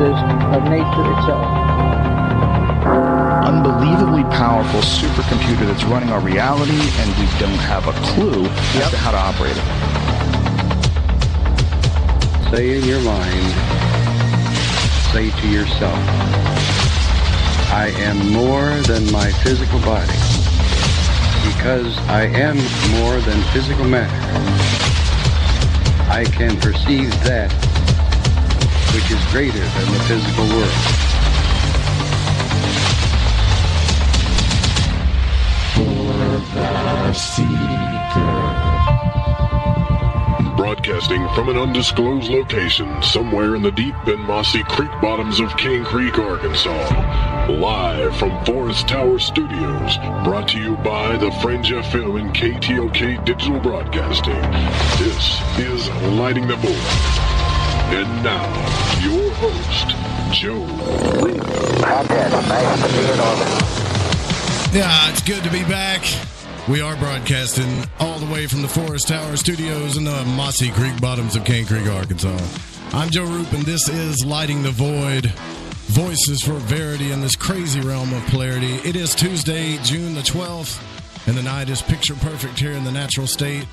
essences of nature itself unbelievably powerful supercomputer that's running our reality, and we don't have a clue as to how to operate it. Say in your mind, say to yourself, I am more than my physical body. Because I am more than physical matter, I can perceive that which is greater than the physical world. Broadcasting from an undisclosed location somewhere in the deep and mossy creek bottoms of Cane Creek, Arkansas. Live from Forest Tower Studios, brought to you by the Fringe FM and KTLK Digital Broadcasting. This is Lighting the Void. And now, Yeah, it's good to be back. We are broadcasting all the way from the Forest Tower Studios in the mossy creek bottoms of Cane Creek, Arkansas. I'm Joe Rupe, and this is Lighting the Void. Voices for Verity in this crazy realm of polarity. It is Tuesday, June the 12th, and the night is picture perfect here in the natural state,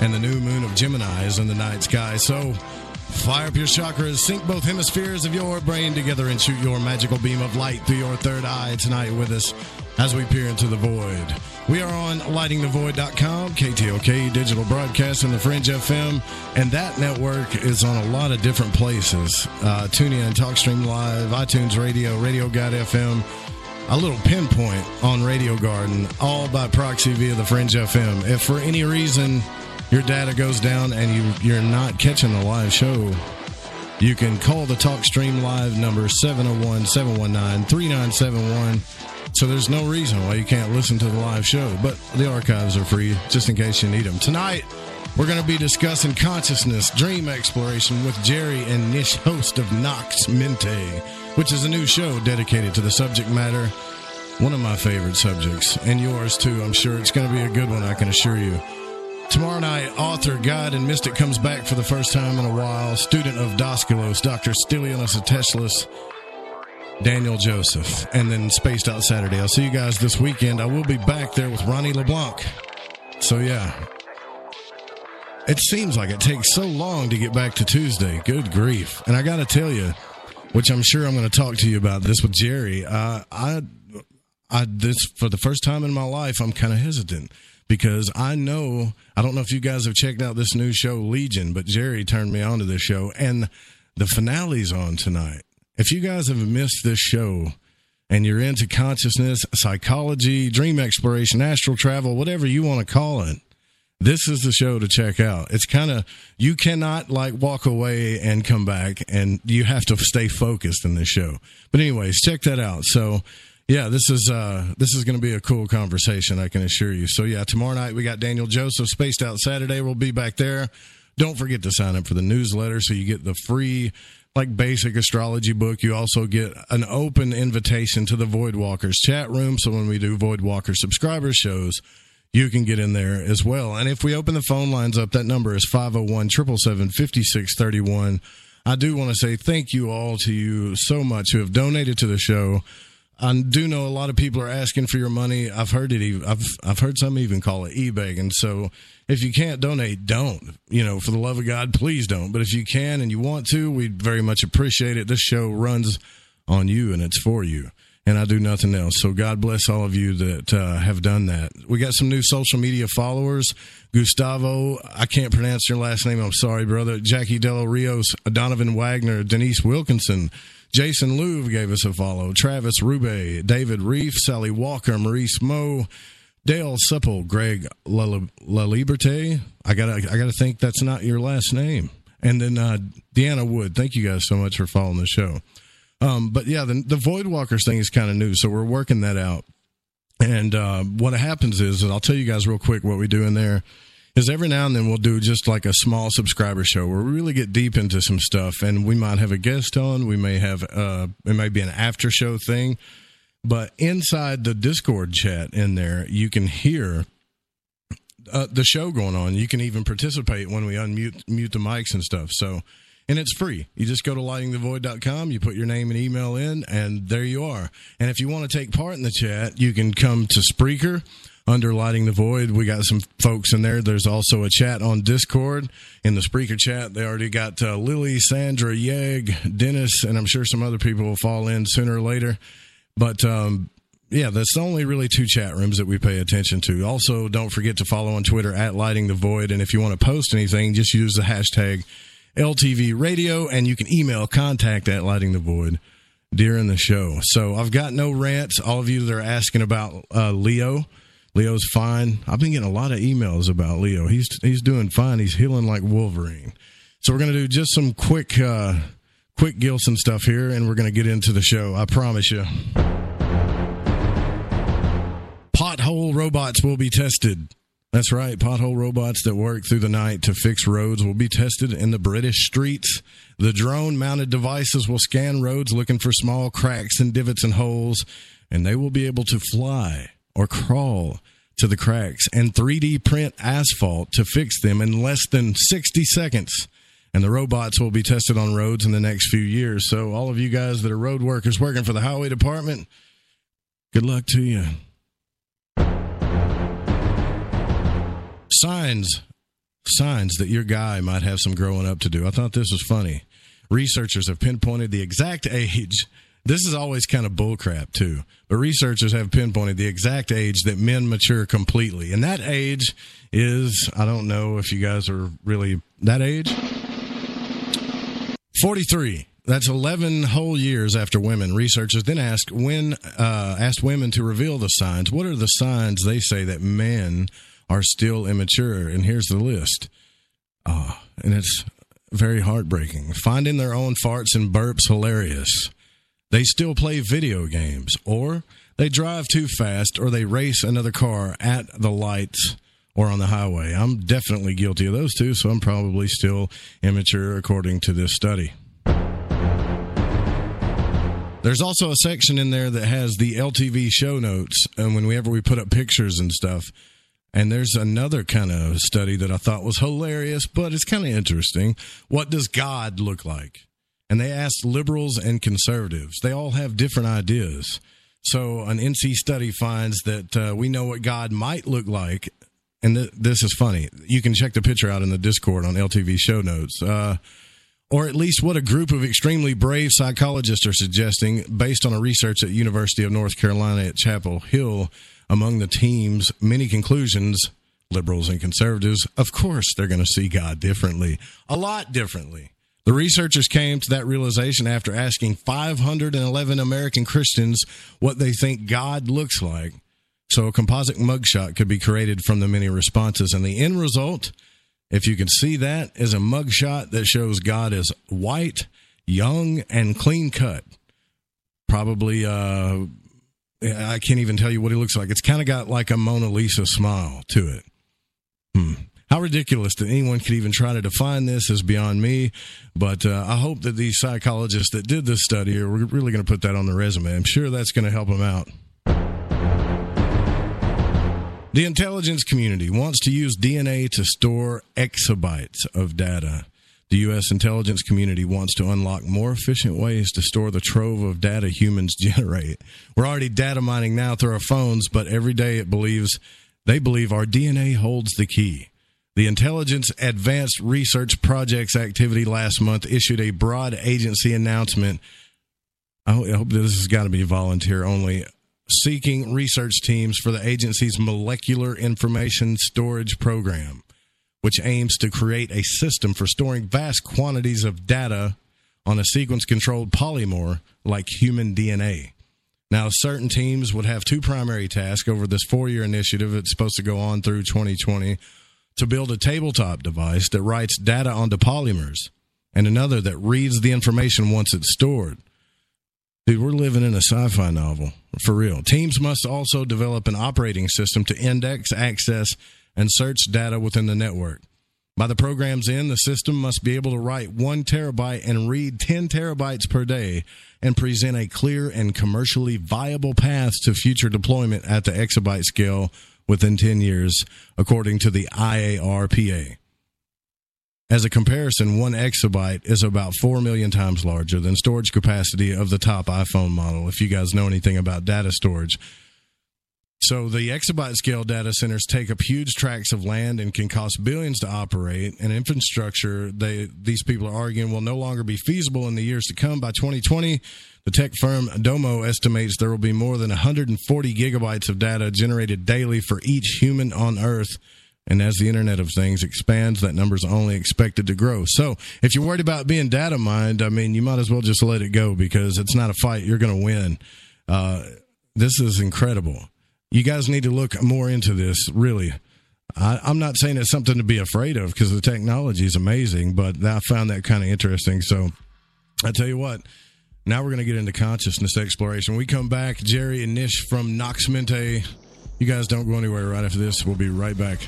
and the new moon of Gemini is in the night sky. So fire up your chakras, sync both hemispheres of your brain together, and shoot your magical beam of light through your third eye tonight with us as we peer into the void. We are on lightingthevoid.com, KTLK Digital Broadcast, and the Fringe FM, and that network is on a lot of different places. Uh, tune in, TalkStream Live, iTunes Radio, Radio Guide FM, a little pinpoint on Radio Garden, all by proxy via the Fringe FM. If for any reason your data goes down and you, you're not catching the live show, you can call the TalkStream Live number 701 719 3971 so there's no reason why you can't listen to the live show, but the archives are free just in case you need them. Tonight, we're going to be discussing consciousness, dream exploration with Jerry and Nish, host of Nox Mente, which is a new show dedicated to the subject matter. One of my favorite subjects, and yours too. I'm sure it's going to be a good one, I can assure you. Tomorrow night, author, guide, and mystic comes back for the first time in a while. Student of Daskalos, Dr. Stylianos Atteshlis Daniel Joseph, and then Spaced Out Saturday. I'll see you guys this weekend. I will be back there with Ronnie LeBlanc. So, yeah. It seems like it takes so long to get back to Tuesday. Good grief. And I got to tell you, which I'm sure I'm going to talk to you about this with Jerry. Uh, I, I, this, for the first time in my life, I'm kind of hesitant because I know, I don't know if you guys have checked out this new show, Legion, but Jerry turned me on to this show and the finale's on tonight. If you guys have missed this show and you're into consciousness, psychology, dream exploration, astral travel, whatever you want to call it, this is the show to check out. It's kind of you cannot like walk away and come back, and you have to stay focused in this show. But anyways, check that out. So yeah, this is uh this is going to be a cool conversation, I can assure you. So yeah, tomorrow night we got Daniel Joseph spaced out Saturday. We'll be back there. Don't forget to sign up for the newsletter so you get the free like basic astrology book, you also get an open invitation to the Void Walkers chat room. So when we do Void Walker subscriber shows, you can get in there as well. And if we open the phone lines up, that number is 501 777 5631. I do want to say thank you all to you so much who have donated to the show. I do know a lot of people are asking for your money. I've heard it. I've I've heard some even call it e-begging. So if you can't donate, don't. You know, for the love of God, please don't. But if you can and you want to, we'd very much appreciate it. This show runs on you and it's for you. And I do nothing else. So God bless all of you that uh, have done that. We got some new social media followers. Gustavo, I can't pronounce your last name. I'm sorry, brother. Jackie Delo Rios, Donovan Wagner, Denise Wilkinson, Jason Louv gave us a follow. Travis Rube, David Reef, Sally Walker, Maurice Moe, Dale Supple, Greg La, La Liberte. I gotta, I gotta think that's not your last name. And then uh, Deanna Wood. Thank you guys so much for following the show. Um, but yeah, the, the Void Walkers thing is kind of new, so we're working that out. And uh, what happens is, and I'll tell you guys real quick what we do in there is every now and then we'll do just like a small subscriber show where we really get deep into some stuff, and we might have a guest on. We may have uh, it may be an after show thing but inside the Discord chat in there, you can hear uh, the show going on. You can even participate when we unmute mute the mics and stuff. So and it's free. You just go to lightingthevoid.com, you put your name and email in, and there you are. And if you want to take part in the chat, you can come to Spreaker under Lighting the Void. We got some folks in there. There's also a chat on Discord. In the Spreaker chat, they already got uh, Lily, Sandra, Yeg, Dennis, and I'm sure some other people will fall in sooner or later. But um, yeah, that's only really two chat rooms that we pay attention to. Also, don't forget to follow on Twitter at Lighting the Void. And if you want to post anything, just use the hashtag LTV Radio and you can email contact at Lighting the Void during the show. So I've got no rants. All of you that are asking about uh, Leo, Leo's fine. I've been getting a lot of emails about Leo. He's he's doing fine. He's healing like Wolverine. So we're gonna do just some quick uh, quick Gilson stuff here, and we're gonna get into the show. I promise you. Pothole robots will be tested. That's right. Pothole robots that work through the night to fix roads will be tested in the British streets. The drone mounted devices will scan roads looking for small cracks and divots and holes, and they will be able to fly or crawl to the cracks and 3D print asphalt to fix them in less than 60 seconds. And the robots will be tested on roads in the next few years. So, all of you guys that are road workers working for the highway department, good luck to you. Signs, signs that your guy might have some growing up to do. I thought this was funny. Researchers have pinpointed the exact age. This is always kind of bullcrap too, but researchers have pinpointed the exact age that men mature completely, and that age is I don't know if you guys are really that age. Forty-three. That's 11 whole years after women. Researchers then asked when uh, asked women to reveal the signs. What are the signs they say that men are still immature? And here's the list. Uh, and it's very heartbreaking. Finding their own farts and burps hilarious. They still play video games, or they drive too fast, or they race another car at the lights or on the highway. I'm definitely guilty of those two, so I'm probably still immature according to this study. There's also a section in there that has the LTV show notes, and whenever we put up pictures and stuff. And there's another kind of study that I thought was hilarious, but it's kind of interesting. What does God look like? And they asked liberals and conservatives. They all have different ideas. So an NC study finds that uh, we know what God might look like. And th- this is funny. You can check the picture out in the Discord on LTV show notes. Uh, or at least what a group of extremely brave psychologists are suggesting based on a research at University of North Carolina at Chapel Hill among the team's many conclusions liberals and conservatives of course they're going to see God differently a lot differently the researchers came to that realization after asking 511 American Christians what they think God looks like so a composite mugshot could be created from the many responses and the end result if you can see that, is a mugshot that shows God is white, young, and clean cut. Probably, uh, I can't even tell you what he looks like. It's kind of got like a Mona Lisa smile to it. Hmm. How ridiculous that anyone could even try to define this is beyond me. But uh, I hope that these psychologists that did this study are really going to put that on the resume. I'm sure that's going to help them out. The intelligence community wants to use DNA to store exabytes of data. The U.S. intelligence community wants to unlock more efficient ways to store the trove of data humans generate. We're already data mining now through our phones, but every day it believes they believe our DNA holds the key. The Intelligence Advanced Research Projects activity last month issued a broad agency announcement. I hope this has got to be volunteer only seeking research teams for the agency's Molecular Information Storage Program, which aims to create a system for storing vast quantities of data on a sequence controlled polymer like human DNA. Now, certain teams would have two primary tasks over this four year initiative. It's supposed to go on through 2020 to build a tabletop device that writes data onto polymers, and another that reads the information once it's stored. Dude, we're living in a sci fi novel, for real. Teams must also develop an operating system to index, access, and search data within the network. By the program's end, the system must be able to write one terabyte and read 10 terabytes per day and present a clear and commercially viable path to future deployment at the exabyte scale within 10 years, according to the IARPA. As a comparison, one exabyte is about 4 million times larger than storage capacity of the top iPhone model, if you guys know anything about data storage. So the exabyte scale data centers take up huge tracts of land and can cost billions to operate. And infrastructure, they these people are arguing, will no longer be feasible in the years to come. By 2020, the tech firm Domo estimates there will be more than 140 gigabytes of data generated daily for each human on Earth. And as the Internet of Things expands, that number is only expected to grow. So if you're worried about being data mined, I mean, you might as well just let it go because it's not a fight you're going to win. Uh, this is incredible. You guys need to look more into this, really. I, I'm not saying it's something to be afraid of because the technology is amazing, but I found that kind of interesting. So I tell you what, now we're going to get into consciousness exploration. We come back, Jerry and Nish from Nox Mente. You guys don't go anywhere right after this. We'll be right back.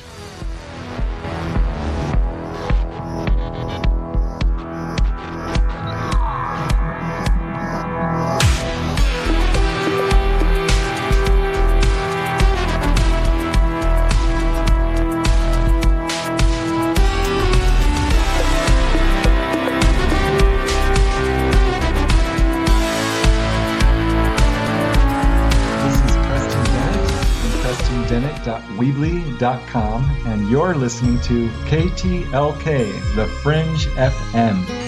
PrestonDennett.weebly.com, and you're listening to KTLK, The Fringe FM.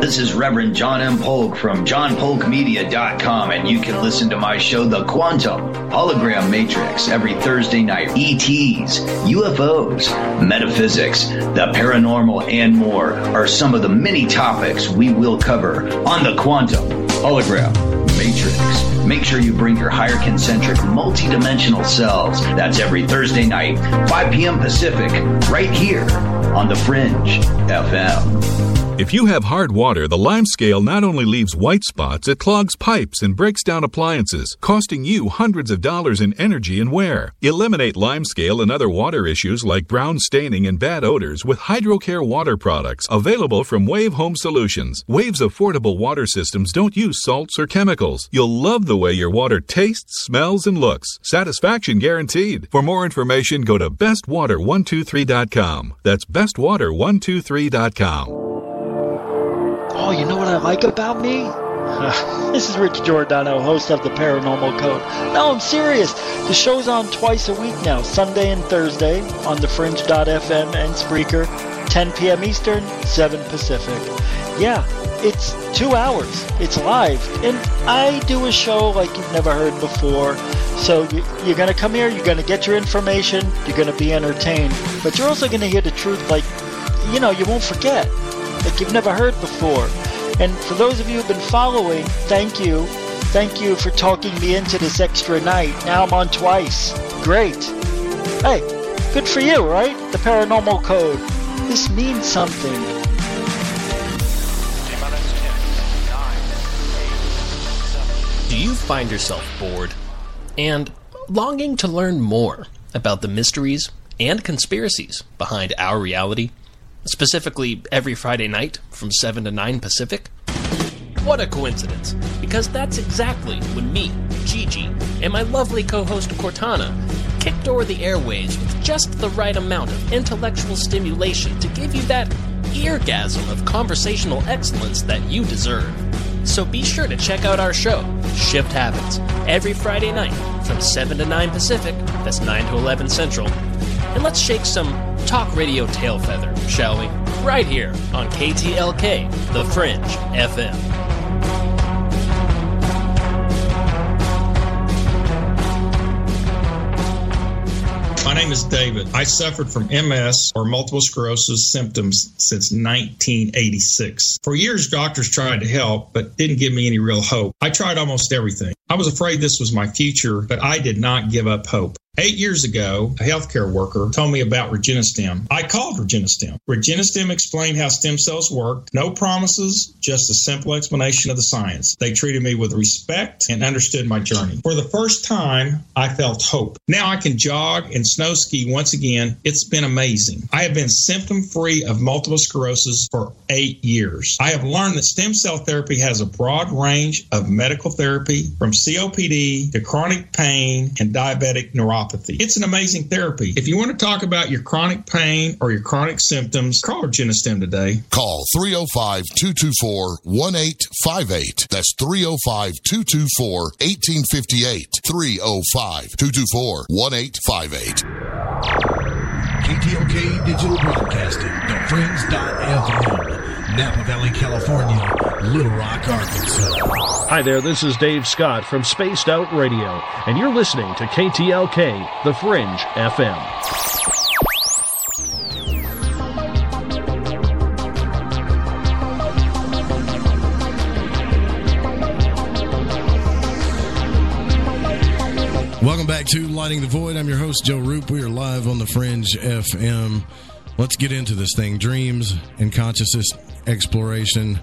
This is Reverend John M. Polk from johnpolkmedia.com, and you can listen to my show, The Quantum Hologram Matrix, every Thursday night. ETs, UFOs, metaphysics, the paranormal, and more are some of the many topics we will cover on The Quantum Hologram Matrix. Make sure you bring your higher concentric multidimensional selves. That's every Thursday night, 5 p.m. Pacific, right here on The Fringe FM. If you have hard water, the lime scale not only leaves white spots, it clogs pipes and breaks down appliances, costing you hundreds of dollars in energy and wear. Eliminate lime scale and other water issues like brown staining and bad odors with Hydrocare water products available from Wave Home Solutions. Wave's affordable water systems don't use salts or chemicals. You'll love the way your water tastes, smells, and looks. Satisfaction guaranteed. For more information, go to bestwater123.com. That's bestwater123.com. Oh, you know what I like about me? this is Rich Giordano, host of the Paranormal Code. No, I'm serious. The show's on twice a week now, Sunday and Thursday, on thefringe.fm and Spreaker, 10 p.m. Eastern, 7 Pacific. Yeah, it's two hours. It's live. And I do a show like you've never heard before. So you, you're going to come here, you're going to get your information, you're going to be entertained. But you're also going to hear the truth like, you know, you won't forget. Like you've never heard before. And for those of you who've been following, thank you. Thank you for talking me into this extra night. Now I'm on twice. Great. Hey, good for you, right? The paranormal code. This means something. Do you find yourself bored and longing to learn more about the mysteries and conspiracies behind our reality? Specifically, every Friday night from 7 to 9 Pacific? What a coincidence, because that's exactly when me, Gigi, and my lovely co host Cortana kicked over the airways with just the right amount of intellectual stimulation to give you that eargasm of conversational excellence that you deserve. So be sure to check out our show, Shift Habits, every Friday night from 7 to 9 Pacific, that's 9 to 11 Central. And let's shake some talk radio tail feather, shall we? Right here on KTLK, The Fringe FM. My name is David. I suffered from MS or multiple sclerosis symptoms since 1986. For years, doctors tried to help, but didn't give me any real hope. I tried almost everything. I was afraid this was my future, but I did not give up hope. Eight years ago, a healthcare worker told me about Regenistem. I called Regenistem. Regenistem explained how stem cells work. No promises, just a simple explanation of the science. They treated me with respect and understood my journey. For the first time, I felt hope. Now I can jog and snow ski once again. It's been amazing. I have been symptom free of multiple sclerosis for eight years. I have learned that stem cell therapy has a broad range of medical therapy from COPD to chronic pain and diabetic neuropathy. It's an amazing therapy. If you want to talk about your chronic pain or your chronic symptoms, call Regenistem today. Call 305 224 1858. That's 305 224 1858. 305 224 1858. KTLK Digital Broadcasting, The Fringe.fm, Napa Valley, California, Little Rock, Arkansas. Hi there, this is Dave Scott from Spaced Out Radio, and you're listening to KTLK, The Fringe FM. Welcome back to Lighting the Void. I'm your host, Joe Rupe. We are live on the Fringe FM. Let's get into this thing dreams and consciousness exploration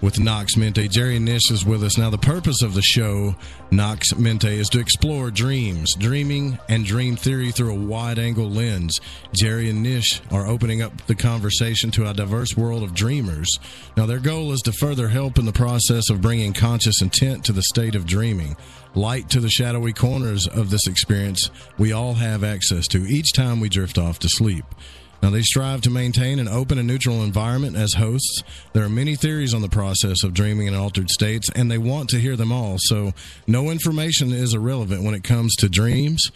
with Nox Mente. Jerry Nish is with us. Now, the purpose of the show, Nox Mente, is to explore dreams, dreaming, and dream theory through a wide angle lens. Jerry and Nish are opening up the conversation to a diverse world of dreamers. Now, their goal is to further help in the process of bringing conscious intent to the state of dreaming. Light to the shadowy corners of this experience we all have access to each time we drift off to sleep. Now, they strive to maintain an open and neutral environment as hosts. There are many theories on the process of dreaming in altered states, and they want to hear them all. So, no information is irrelevant when it comes to dreams.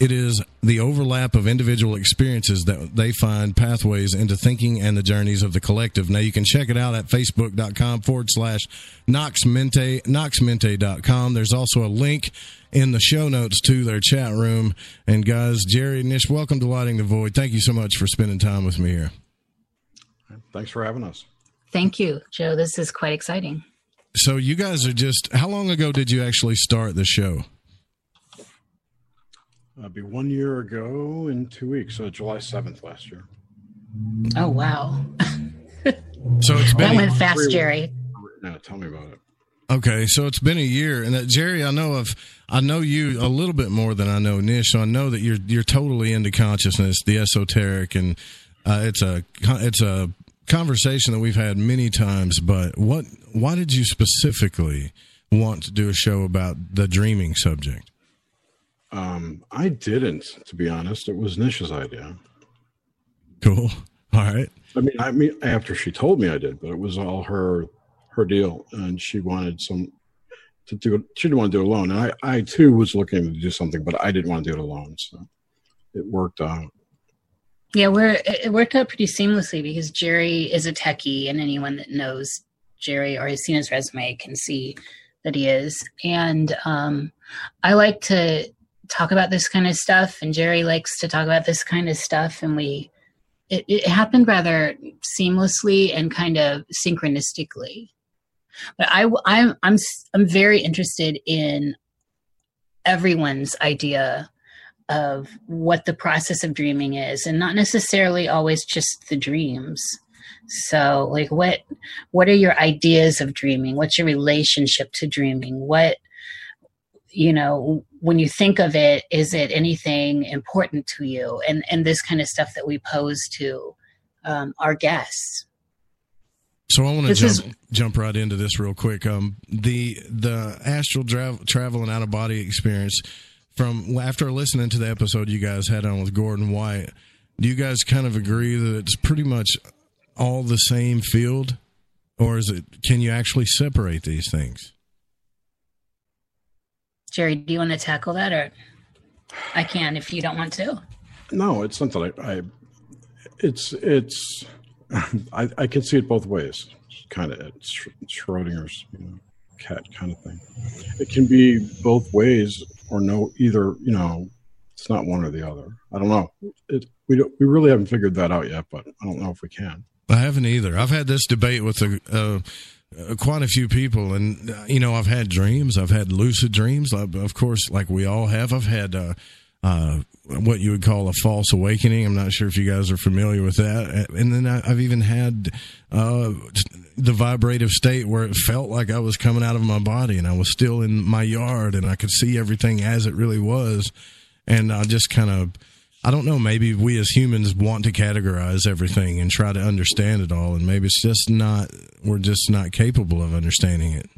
It is the overlap of individual experiences that they find pathways into thinking and the journeys of the collective. Now, you can check it out at facebook.com forward slash noxmente, noxmente.com. There's also a link in the show notes to their chat room. And guys, Jerry and Nish, welcome to Lighting the Void. Thank you so much for spending time with me here. Thanks for having us. Thank you, Joe. This is quite exciting. So, you guys are just, how long ago did you actually start the show? It'll be one year ago in two weeks, so July 7th last year. Oh, wow. So it's been that went fast, Jerry. No, tell me about it. Okay, so it's been a year, and that Jerry, I know of, I know you a little bit more than I know Nish. So I know that you're you're totally into consciousness, the esoteric, and uh, it's a it's a conversation that we've had many times. But what why did you specifically want to do a show about the dreaming subject? Um, I didn't, to be honest. It was Nisha's idea. Cool. All right. I mean, I mean, after she told me I did, but it was all her her deal, and she wanted some to do. She didn't want to do it alone, and I, I too was looking to do something, but I didn't want to do it alone, so it worked out. Yeah, we're it worked out pretty seamlessly because Jerry is a techie, and anyone that knows Jerry or has seen his resume can see that he is. And um, I like to talk about this kind of stuff, and Jerry likes to talk about this kind of stuff, and we it, it happened rather seamlessly and kind of synchronistically. But I, I'm I'm I'm very interested in everyone's idea of what the process of dreaming is and not necessarily always just the dreams. So like what what are your ideas of dreaming? What's your relationship to dreaming? What you know when you think of it is it anything important to you and and this kind of stuff that we pose to um, our guests So I want to jump is- jump right into this real quick. Um, the the astral dra- travel and out of body experience from after listening to the episode you guys had on with Gordon White. Do you guys kind of agree that it's pretty much all the same field, or is it? Can you actually separate these things? Jerry do you want to tackle that or i can if you don't want to No, it's something I. I it's it's. I, I can see it both ways. Kind of it's Sch- Schrodinger's you know, cat kind of thing. It can be both ways, or no, either. You know, it's not one or the other. I don't know. It, we don't, we really haven't figured that out yet, but I don't know if we can. I haven't either. I've had this debate with a, uh, quite a few people, and uh, you know, I've had dreams. I've had lucid dreams. Of course, like we all have. I've had uh, uh, what you would call a false awakening. I'm not sure if you guys are familiar with that. And then I, I've even had uh, the vibrative state where it felt like I was coming out of my body and I was still in my yard and I could see everything as it really was. And I just kind of, I don't know, maybe we as humans want to categorize everything and try to understand it all. And maybe it's just not, we're just not capable of understanding it.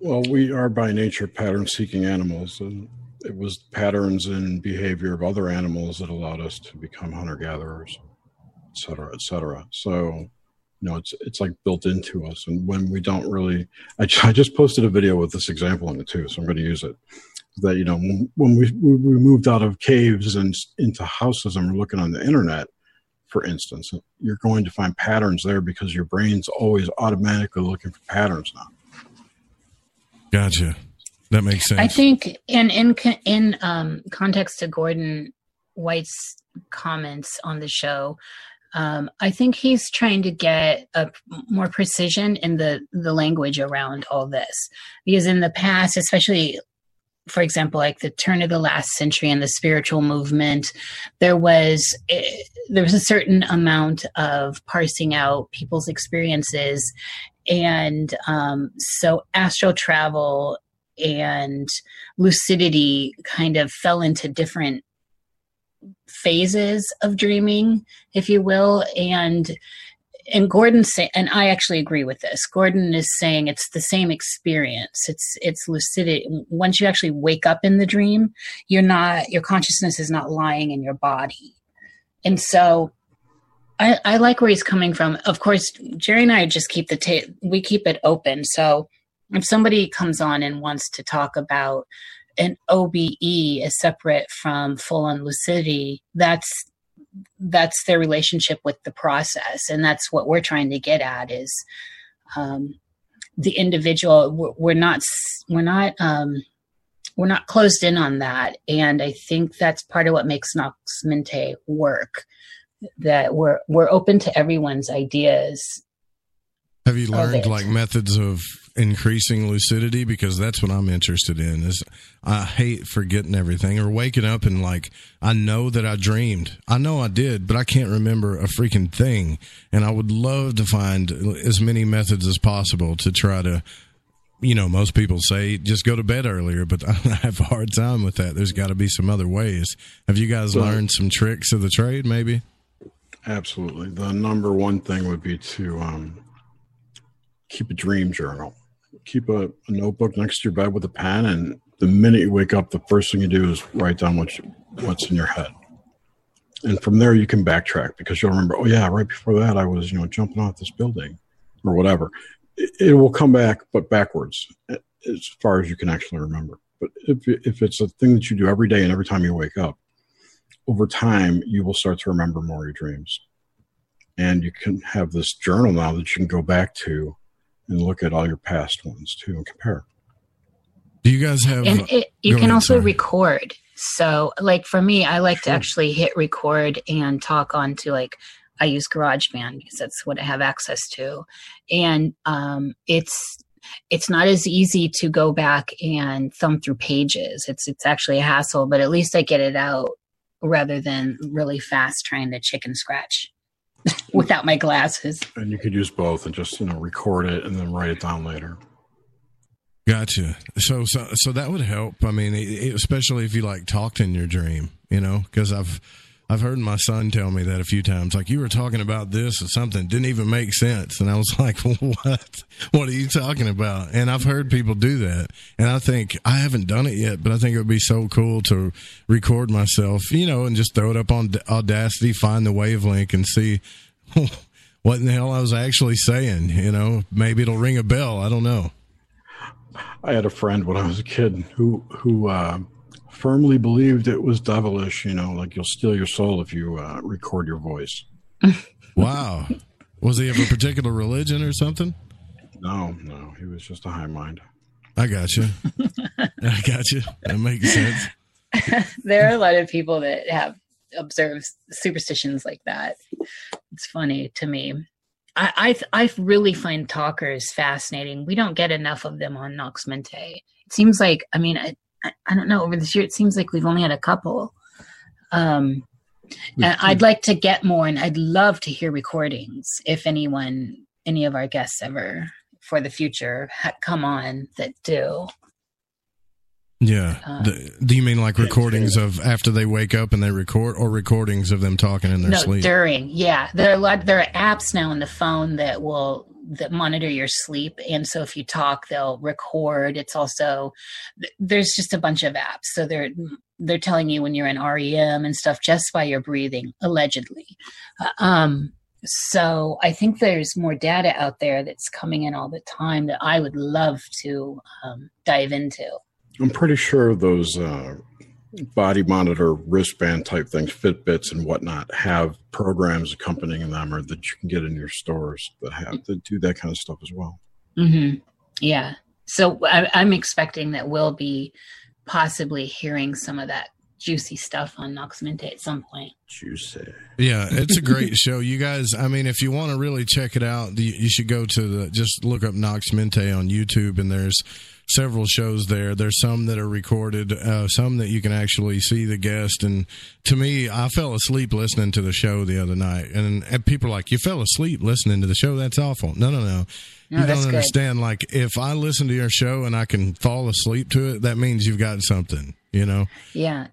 Well, we are by nature pattern seeking animals. And it was patterns in behavior of other animals that allowed us to become hunter gatherers, et cetera, et cetera. So, you know, it's it's like built into us. And when we don't really, I, I just posted a video with this example in it too, so I'm going to use it. That you know, when, when we we moved out of caves and into houses, and we're looking on the internet, for instance, you're going to find patterns there because your brain's always automatically looking for patterns now. Gotcha. That makes sense. I think in in in um, context to Gordon White's comments on the show, um, I think he's trying to get a more precision in the the language around all this because in the past, especially for example, like the turn of the last century and the spiritual movement, there was eh, there was a certain amount of parsing out people's experiences, and um, so astral travel and lucidity kind of fell into different phases of dreaming, if you will, and and Gordon say, and I actually agree with this. Gordon is saying it's the same experience. It's it's lucidity. Once you actually wake up in the dream, you're not your consciousness is not lying in your body, and so I, I like where he's coming from. Of course, Jerry and I just keep the ta- we keep it open. So if somebody comes on and wants to talk about an OBE as separate from full on lucidity, that's that's their relationship with the process, and that's what we're trying to get at is um, the individual. We're not we're not um, we're not closed in on that, and I think that's part of what makes Nox Mente work. That we're we're open to everyone's ideas. Have you learned like methods of increasing lucidity because that's what I'm interested in is I hate forgetting everything or waking up and like I know that I dreamed. I know I did, but I can't remember a freaking thing. And I would love to find as many methods as possible to try to you know, most people say just go to bed earlier, but I have a hard time with that. There's got to be some other ways. Have you guys learned some tricks of the trade maybe? Absolutely. The number one thing would be to um, keep a dream journal keep a, a, notebook next to your bed with a pen, and the minute you wake up, the first thing you do is write down what you, what's in your head. And from there, you can backtrack because you'll remember, oh yeah, right before that, I was you know jumping off this building, or whatever. It, it will come back, but backwards, as far as you can actually remember. But if if it's a thing that you do every day and every time you wake up, over time, you will start to remember more of your dreams. And you can have this journal now that you can go back to and look at all your past ones too and compare. Do you guys have? And it, you can ahead, also sorry. record. So, like for me, I like sure. to actually hit record and talk on to like I use GarageBand because that's what I have access to, and um, it's it's not as easy to go back and thumb through pages. It's it's actually a hassle, but at least I get it out rather than really fast trying to chicken scratch. without my glasses. And you could use both and just you know record it and then write it down later. Gotcha. So so so that would help. I mean, it, especially if you like talked in your dream, you know, because I've I've heard my son tell me that a few times. Like you were talking about this or something didn't even make sense, and I was like, "What? What are you talking about?" And I've heard people do that, and I think I haven't done it yet, but I think it would be so cool to record myself, you know, and just throw it up on Audacity, find the wavelength, and see what in the hell I was actually saying. You know, maybe it'll ring a bell. I don't know. I had a friend when I was a kid who who. Uh, firmly believed it was devilish. You know, like you'll steal your soul if you uh, record your voice. wow. Was he of a particular religion or something? No, no. He was just a high mind. I got you. I got you. That makes sense. there are a lot of people that have observed superstitions like that. It's funny to me. I, I, I really find talkers fascinating. We don't get enough of them on Nox Mente. It seems like I mean I, I don't know. Over this year it seems like we've only had a couple. Um and i'd like to get more and i'd love to hear recordings if anyone any of our guests ever for the future ha- come on that do. Yeah. Uh, The- do you mean like recordings of after they wake up and they record, or recordings of them talking in their no sleep? during yeah. There are a lot there are apps now on the phone that will that monitor your sleep. And so if you talk they'll record. It's also there's just a bunch of apps. So they're they're telling you when you're in rem and stuff just by your breathing allegedly. Uh, um so i think there's more data out there that's coming in all the time that i would love to um, dive into. I'm pretty sure those uh, body monitor wristband type things, Fitbits and whatnot, have programs accompanying them or that you can get in your stores that have that do that kind of stuff as well. hmm Yeah. So I, I'm expecting that we'll be possibly hearing some of that juicy stuff on Nox Mente at some point. Juicy. Yeah, it's a great show. You guys, I mean, if you want to really check it out, you, you should go to the just look up Nox Mente on YouTube, and there's several shows there. There's some that are recorded, uh, some that you can actually see the guest. And to me, I fell asleep listening to the show the other night, and, and people are like, "You fell asleep listening to the show? That's awful." No, no, no. No, you don't good. understand. Like, if I listen to your show and I can fall asleep to it, that means you've got something. You know. Yeah.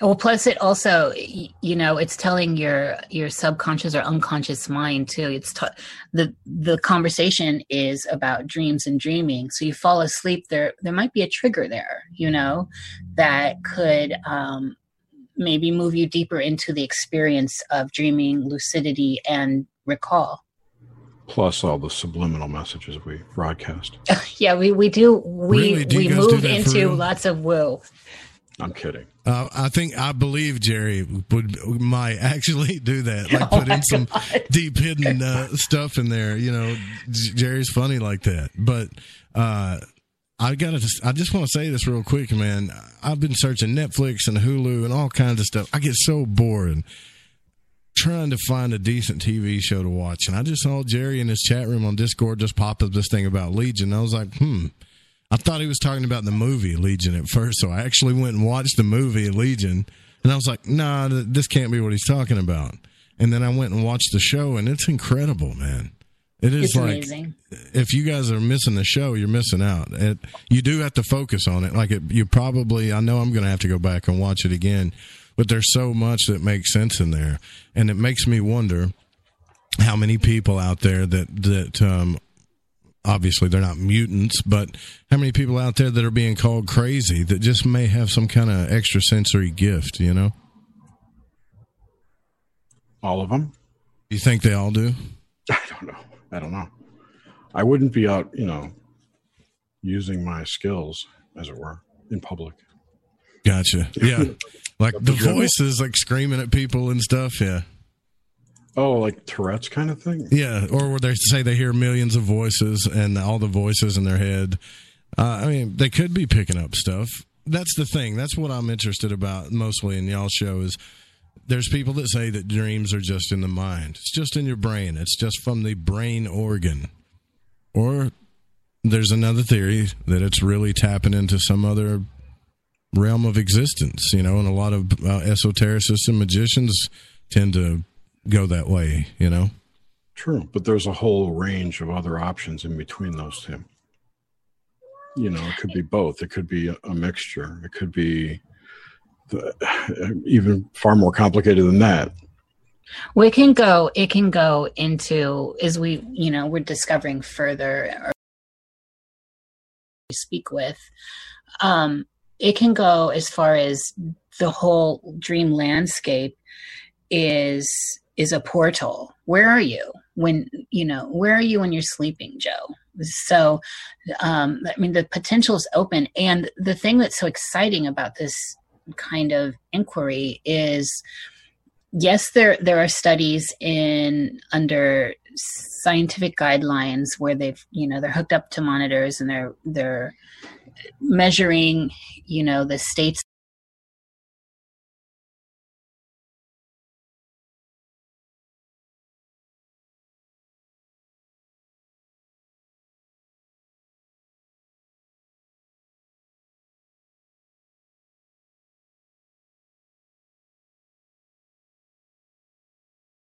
Well, plus it also, you know, it's telling your your subconscious or unconscious mind too. It's t- the the conversation is about dreams and dreaming. So you fall asleep, there there might be a trigger there, you know, that could um, maybe move you deeper into the experience of dreaming, lucidity, and recall. Plus all the subliminal messages we broadcast. Yeah, we we do we Really? Do we guys do move into real? lots of woo. I'm kidding. Uh, I think I believe Jerry would might actually do that, like Oh put in some deep hidden uh, stuff in there. You know, Jerry's funny like that. But uh, I got to. I just want to say this real quick, man. I've been searching Netflix and Hulu and all kinds of stuff. I get so bored trying to find a decent TV show to watch, and I just saw Jerry in his chat room on Discord just pop up this thing about Legion. I was like, hmm. I thought he was talking about the movie Legion at first, so I actually went and watched the movie Legion, and I was like, "Nah, this can't be what he's talking about." And then I went and watched the show, and it's incredible, man. It is It's like amazing. if you guys are missing the show, you're missing out. It, you do have to focus on it. Like it, you probably, I know I'm going to have to go back and watch it again, but there's so much that makes sense in there, and it makes me wonder how many people out there that that um, obviously they're not mutants, but how many people out there that are being called crazy that just may have some kind of extrasensory gift, you know? All of them? You think they all do? I don't know. I don't know. I wouldn't be out, you know, using my skills, as it were, in public. Gotcha. Yeah. Like the That'd be good. voices like screaming at people and stuff, yeah. Oh, like Tourette's kind of thing? Yeah, or where they say they hear millions of voices and all the voices in their head. Uh, I mean, they could be picking up stuff. That's the thing. That's what I'm interested about mostly in y'all show is there's people that say that dreams are just in the mind. It's just in your brain. It's just from the brain organ. Or there's another theory that it's really tapping into some other realm of existence, you know, and a lot of uh, esotericists and magicians tend to go that way, you know. True, but there's a whole range of other options in between those two. You know, it could be both. It could be a, a mixture. It could be the, even far more complicated than that. Well, it can go. It can go into as we, you know, we're discovering further or speak with. Um, it can go as far as the whole dream landscape is is a portal. Where are you when you know? Where are you when you're sleeping, Joe? So, um, I mean, the potential is open, and the thing that's so exciting about this kind of inquiry is yes there there are studies in under scientific guidelines where they've you know they're hooked up to monitors and they're they're measuring you know the states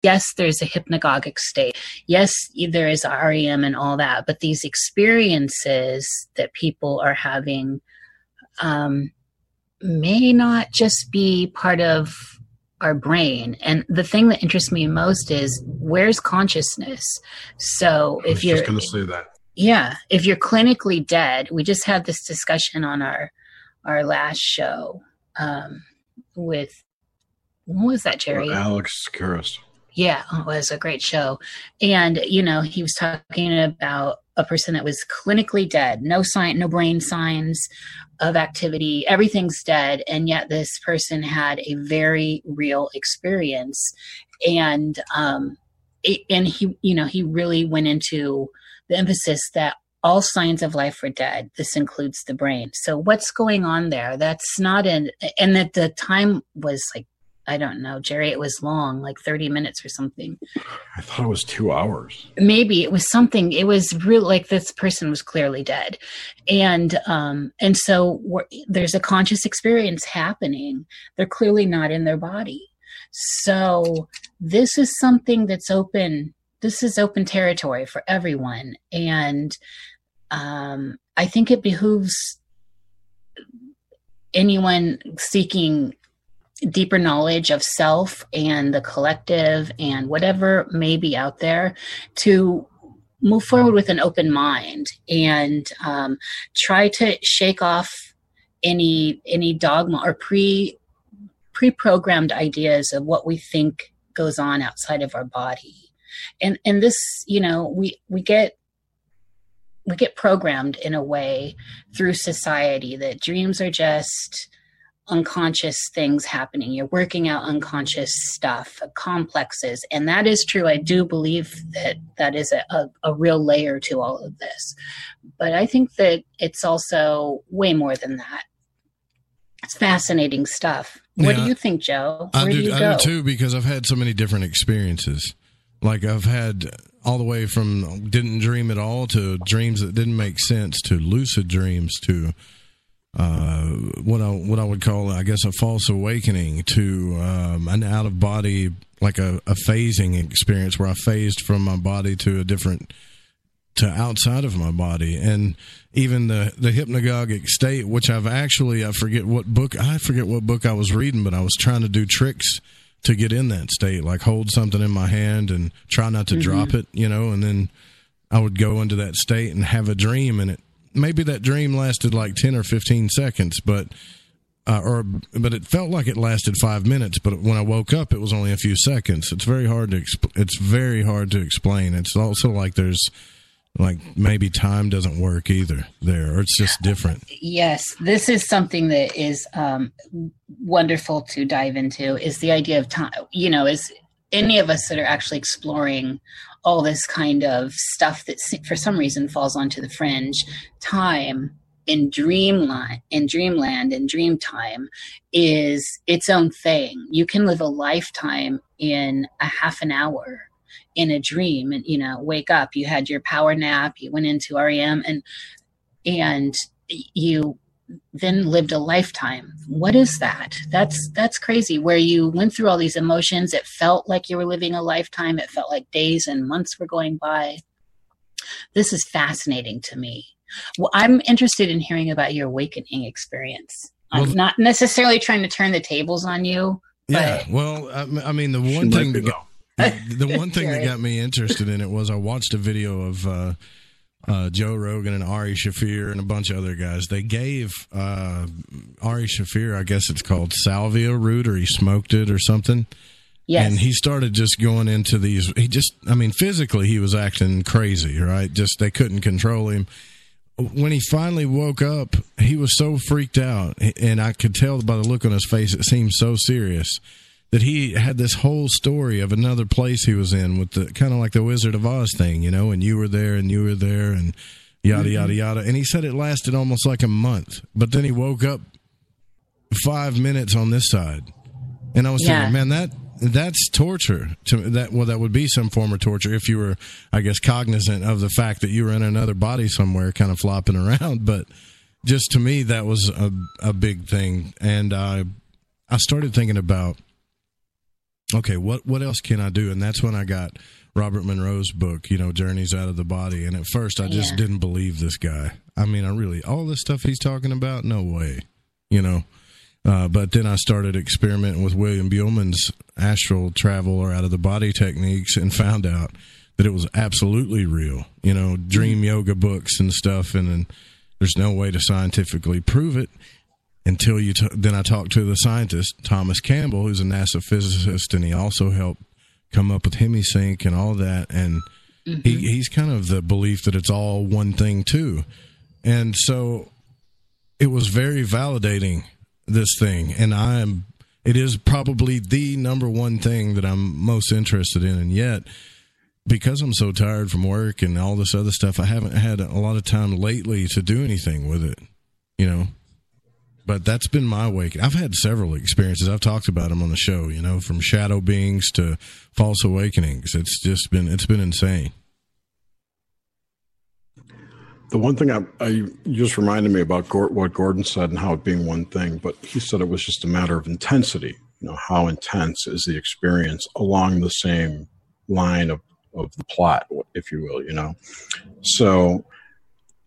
yes, there's a hypnagogic state. Yes, there is REM and all that, but these experiences that people are having um, may not just be part of our brain. And the thing that interests me most is where's consciousness? So if you're going to say that. yeah, if you're clinically dead, we just had this discussion on our our last show um, with what was that, Jerry? Alex Karras. Yeah, it was a great show. And, you know, he was talking about a person that was clinically dead, no sign, no brain signs of activity, everything's dead. And yet this person had a very real experience. And, um, it, and he, you know, he really went into the emphasis that all signs of life are dead. This includes the brain. So what's going on there? That's not in, and that the time was like, I don't know, Jerry, it was long, like 30 minutes or something. I thought it was two hours. Maybe it was something, it was real, like this person was clearly dead. And, um, and so we're, there's a conscious experience happening. They're clearly not in their body. So this is something that's open. This is open territory for everyone. And, um, I think it behooves anyone seeking deeper knowledge of self and the collective and whatever may be out there to move forward with an open mind and um, try to shake off any any dogma or pre pre-programmed ideas of what we think goes on outside of our body. And and this you know we we get we get programmed in a way through society that dreams are just unconscious things happening. You're working out unconscious stuff, complexes. And that is true. I do believe that that is a, a, a, real layer to all of this. But I think that it's also way more than that. It's fascinating stuff. What Yeah. do you think, Joe? Where I do, you I go? do too because I've had so many different experiences. Like I've had all the way from didn't dream at all to dreams that didn't make sense to lucid dreams to uh, what I what I would call I guess a false awakening to um, an out of body like a, a phasing experience where I phased from my body to a different to outside of my body and even the the hypnagogic state which I've actually I forget what book I forget what book I was reading but I was trying to do tricks to get in that state like hold something in my hand and try not to Mhm. drop it you know and then I would go into that state and have a dream and it maybe that dream lasted like 10 or 15 seconds but uh, or but it felt like it lasted five minutes. But when I woke up, it was only a few seconds. It's very hard to exp- it's very hard to explain. It's also like there's like maybe time doesn't work either there, or it's just different. Yes, this is something that is um, wonderful to dive into. Is the idea of time? You know, is any of us that are actually exploring all this kind of stuff that for some reason falls onto the fringe, time in dreamland in dreamland in dream time is its own thing. You can live a lifetime in a half an hour in a dream and you know wake up you had your power nap you went into rem and and you then lived a lifetime. What is that? That's that's crazy. Where you went through all these emotions it felt like you were living a lifetime. It felt like days and months were going by. This is fascinating to me. Well i'm interested in hearing about your awakening experience. I'm Well- not necessarily trying to turn the tables on you Yeah. Well, I, I mean, the one thing be, that got, the one thing that got me interested in it was I watched a video of uh, uh, Joe Rogan and Ari Shaffir and a bunch of other guys. They gave uh, Ari Shaffir, I guess it's called salvia root, or he smoked it or something. Yes. And he started just going into these. He just, I mean, physically he was acting crazy, right? Just they couldn't control him. When he finally woke up, he was so freaked out, and I could tell by the look on his face, it seemed so serious that he had this whole story of another place he was in with the kind of like the Wizard of Oz thing, you know, and you were there and you were there and yada mm-hmm. yada yada. And he said it lasted almost like a month, but then he woke up five minutes on this side, and I was Yeah. thinking, man, that that's torture. To that, well, that would be some form of torture if you were, I guess, cognizant of the fact that you were in another body somewhere, kind of flopping around. But just to me, that was a a big thing, and I I started thinking about okay, what what else can I do? And that's when I got Robert Monroe's book, you know, Journeys Out of the Body. And at first, I just Yeah. didn't believe this guy. I mean, I really all this stuff he's talking about, no way, you know. Uh, but then I started experimenting with William Buhlman's astral travel or out of the body techniques and found out that it was absolutely real. You know, dream yoga books and stuff, and, then there's no way to scientifically prove it until you. T- then I talked to the scientist Thomas Campbell, who's a NASA physicist, and he also helped come up with Hemi-Sync and all that. And he, mm-hmm. he's kind of the belief that it's all one thing too. And so it was very validating this thing and i am it is probably the number one thing that i'm most interested in and yet because i'm so tired from work and all this other stuff i haven't had a lot of time lately to do anything with it you know but that's been my awakening i've had several experiences i've talked about them on the show you know from shadow beings to false awakenings it's just been it's been insane The one thing I, I just reminded me about Gor- what Gordon said and how it being one thing, but he said it was just a matter of intensity. You know, how intense is the experience along the same line of, of the plot, if you will, you know? So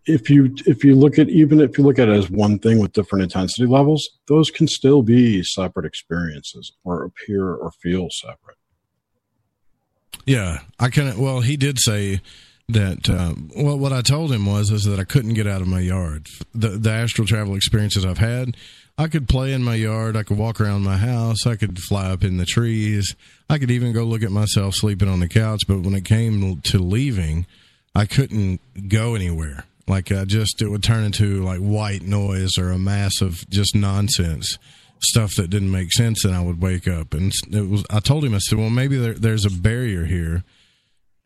if you if you look at even if you look at it as one thing with different intensity levels, those can still be separate experiences or appear or feel separate. Yeah, I can. Well, he did say that. Um, well, what I told him was is that I couldn't get out of my yard. The the astral travel experiences I've had, I could play in my yard. I could walk around my house. I could fly up in the trees. I could even go look at myself sleeping on the couch. But when it came to leaving, I couldn't go anywhere. Like I just, it would turn into like white noise or a mass of just nonsense stuff that didn't make sense. And I would wake up and it was, I told him, I said, well, maybe there, there's a barrier here.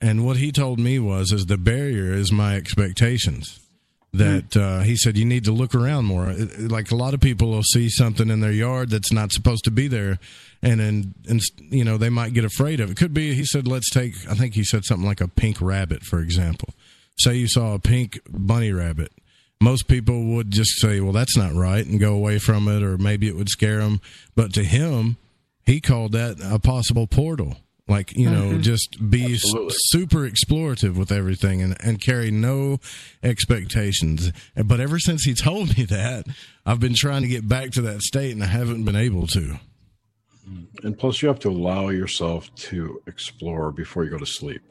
And what he told me was, is the barrier is my expectations. That uh, he said you need to look around more. It- Like a lot of people will see something in their yard that's not supposed to be there, and then and you know they might get afraid of it. Could be he said let's take. I think he said something like a pink rabbit, for example. Say you saw a pink bunny rabbit. Most people would just say, "Well, that's not right," and go away from it, or maybe it would scare them. But to him, he called that a possible portal. Like you know, Mhm. just be s- Absolutely. super explorative with everything and, and carry no expectations. But ever since he told me that, I've been trying to get back to that state and I haven't been able to. And plus, you have to allow yourself to explore before you go to sleep.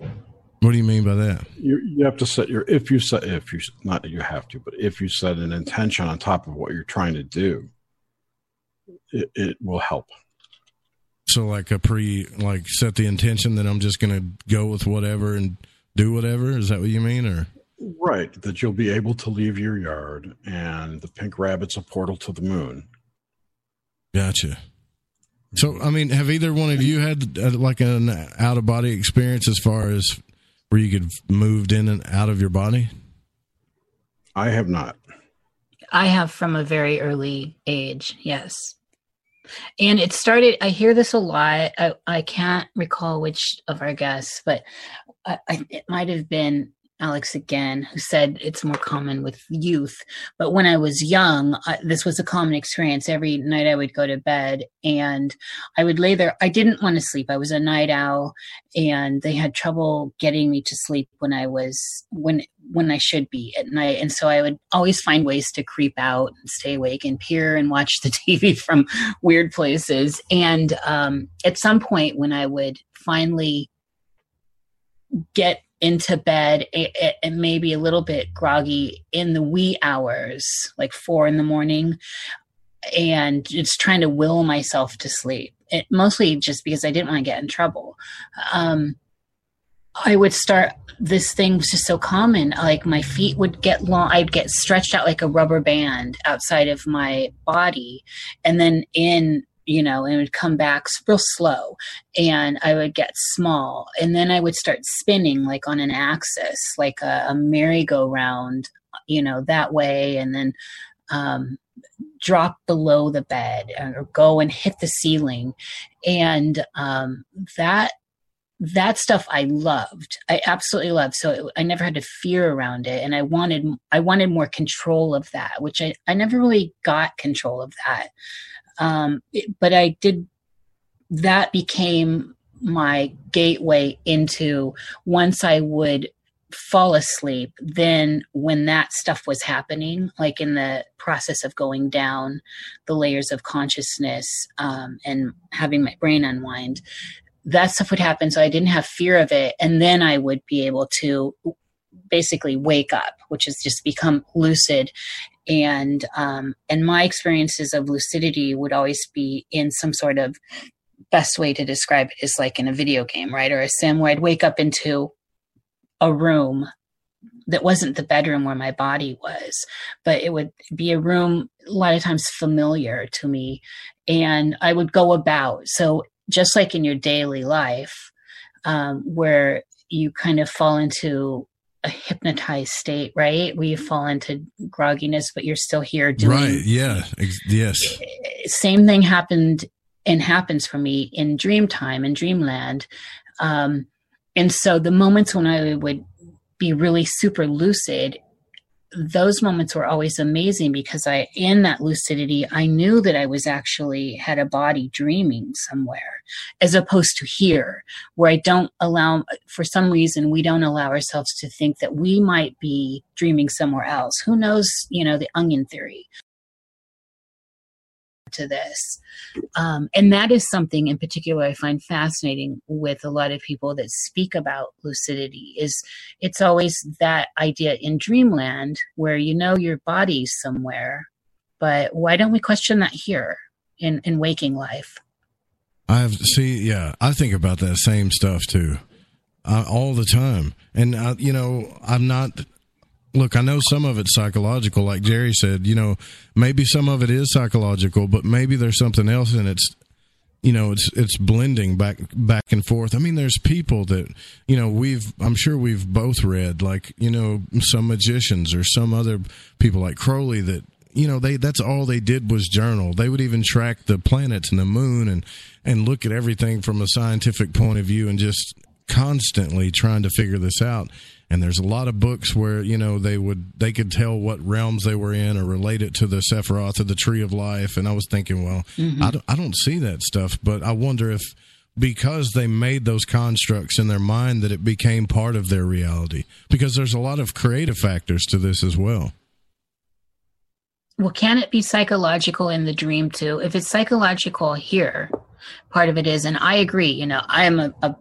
What do you mean by that? You, you have to set your if you set if you not that you have to, but if you set an intention on top of what you're trying to do, it, it will help. So like a pre like set the intention that I'm just gonna go with whatever and do whatever. Is that what you mean? Or Right, that you'll be able to leave your yard, and the pink rabbit's a portal to the moon. gotcha. So I mean, have either one of you had uh, like an out of body experience as far as where you could moved in and out of your body? I have not. I have from a very early age, yes. And it started, I hear this a lot. I, I can't recall which of our guests, but I, I, it might have been Alex again who said it's more common with youth. But when I was young, I, this was a common experience. Every night I would go to bed and I would lay there. I didn't want to sleep. I was a night owl and they had trouble getting me to sleep when I was, when, when I should be at night. And so I would always find ways to creep out and stay awake and peer and watch the TV from weird places. And um, at some point, when I would finally get into bed and maybe a little bit groggy in the wee hours, like four in the morning, and just trying to will myself to sleep. It, mostly just because I didn't want to get in trouble. Um, I would start. This thing was just so common. Like my feet would get long. I'd get stretched out like a rubber band outside of my body, and then in you know, and it would come back real slow, and I would get small, and then I would start spinning like on an axis, like a, a merry-go-round, you know, that way, and then um, drop below the bed or go and hit the ceiling, and um, that that stuff I loved. I absolutely loved. So it, I never had to fear around it, and I wanted I wanted more control of that, which I I never really got control of that. Um, it- but I did that became my gateway into once I would fall asleep, then when that stuff was happening, like in the process of going down the layers of consciousness um, and having my brain unwind, that stuff would happen. So I didn't have fear of it. And then I would be able to basically wake up, which is just become lucid. And um, and my experiences of lucidity would always be in some sort of best way to describe it is like in a video game, right? Or a sim where I'd wake up into a room that wasn't the bedroom where my body was, but it would be a room a lot of times familiar to me. And I would go about. So just like in your daily life, um, where you kind of fall into a hypnotized state, right? Where you fall into grogginess, but you're still here doing. Right. Yeah. Ex- yes. Same thing happened and happens for me in dream time and dreamland. Um, and so the moments when I would be really super lucid, those moments were always amazing because I, in that lucidity, I knew that I was actually had a body dreaming somewhere, as opposed to here, where I don't allow, for some reason, we don't allow ourselves to think that we might be dreaming somewhere else. Who knows, you know, the onion theory to this. Um, and that is something in particular I find fascinating with a lot of people that speak about lucidity is it's always that idea in dreamland where you know your body's somewhere, but why don't we question that here in, in waking life? I've see, yeah, I think about that same stuff too, uh, all the time. And uh, you know, I'm not look, I know some of it's psychological, like Jerry said. You know, maybe some of it is psychological, but maybe there's something else, and it's you know it's it's blending back back and forth. I mean, there's people that you know we've I'm sure we've both read like you know some magicians or some other people like Crowley that you know they that's all they did was journal. They would even track the planets and the moon and and look at everything from a scientific point of view and just constantly trying to figure this out and there's a lot of books where you know they would they could tell what realms they were in or relate it to the Sephiroth or the Tree of Life. And I was thinking, well, mm-hmm. I, don't, I don't see that stuff, but I wonder if because they made those constructs in their mind that it became part of their reality. Because there's a lot of creative factors to this as well. Well, can it be psychological in the dream too? If it's psychological here, part of it is, and I agree. You know, I am a, a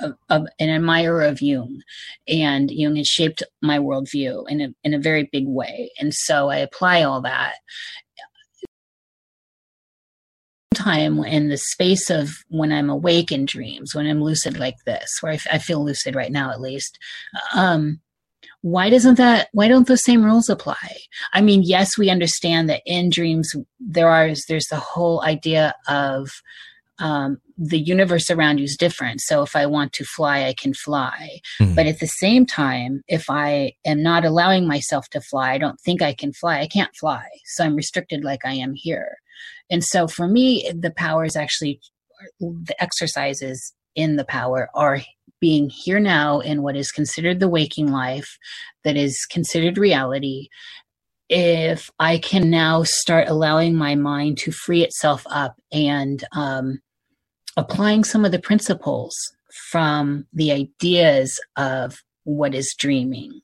a, an admirer of Jung, and Jung has shaped my worldview in a in a very big way. And so I apply all that. Time in the space of when I'm awake in dreams, when I'm lucid like this, where I, f- I feel lucid right now at least. Um, why doesn't that why don't those same rules apply i mean yes we understand that in dreams there are there's the whole idea of um, the universe around you is different. So if I want to fly, I can fly. Mm-hmm. But at the same time, if I am not allowing myself to fly, I don't think I can fly, I can't fly. So I'm restricted like I am here. And so for me, the power is actually the exercises in the power are being here now in what is considered the waking life, that is considered reality, if I can now start allowing my mind to free itself up and um, applying some of the principles from the ideas of what is dreaming.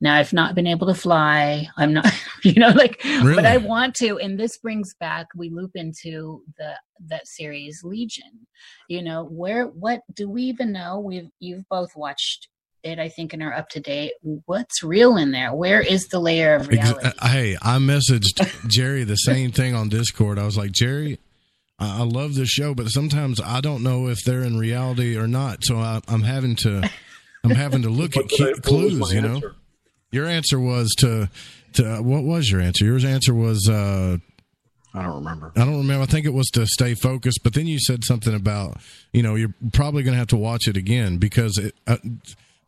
Now, I've not been able to fly. I'm not, you know, like, really? but I want to. And this brings back, we loop into the that series Legion. You know, where, what do we even know? We've, you've both watched it, I think, and are up to date. What's real in there? Where is the layer of reality? Uh, hey, I messaged Jerry the same thing on Discord. I was like, Jerry, I love this show, but sometimes I don't know if they're in reality or not. So I, am having to, I'm having to look at key, clues. You know, answer? your answer was to, to what was your answer? Your answer was. uh I don't remember. I don't remember. I think it was to stay focused, but then you said something about, you know, you're probably going to have to watch it again because it, uh,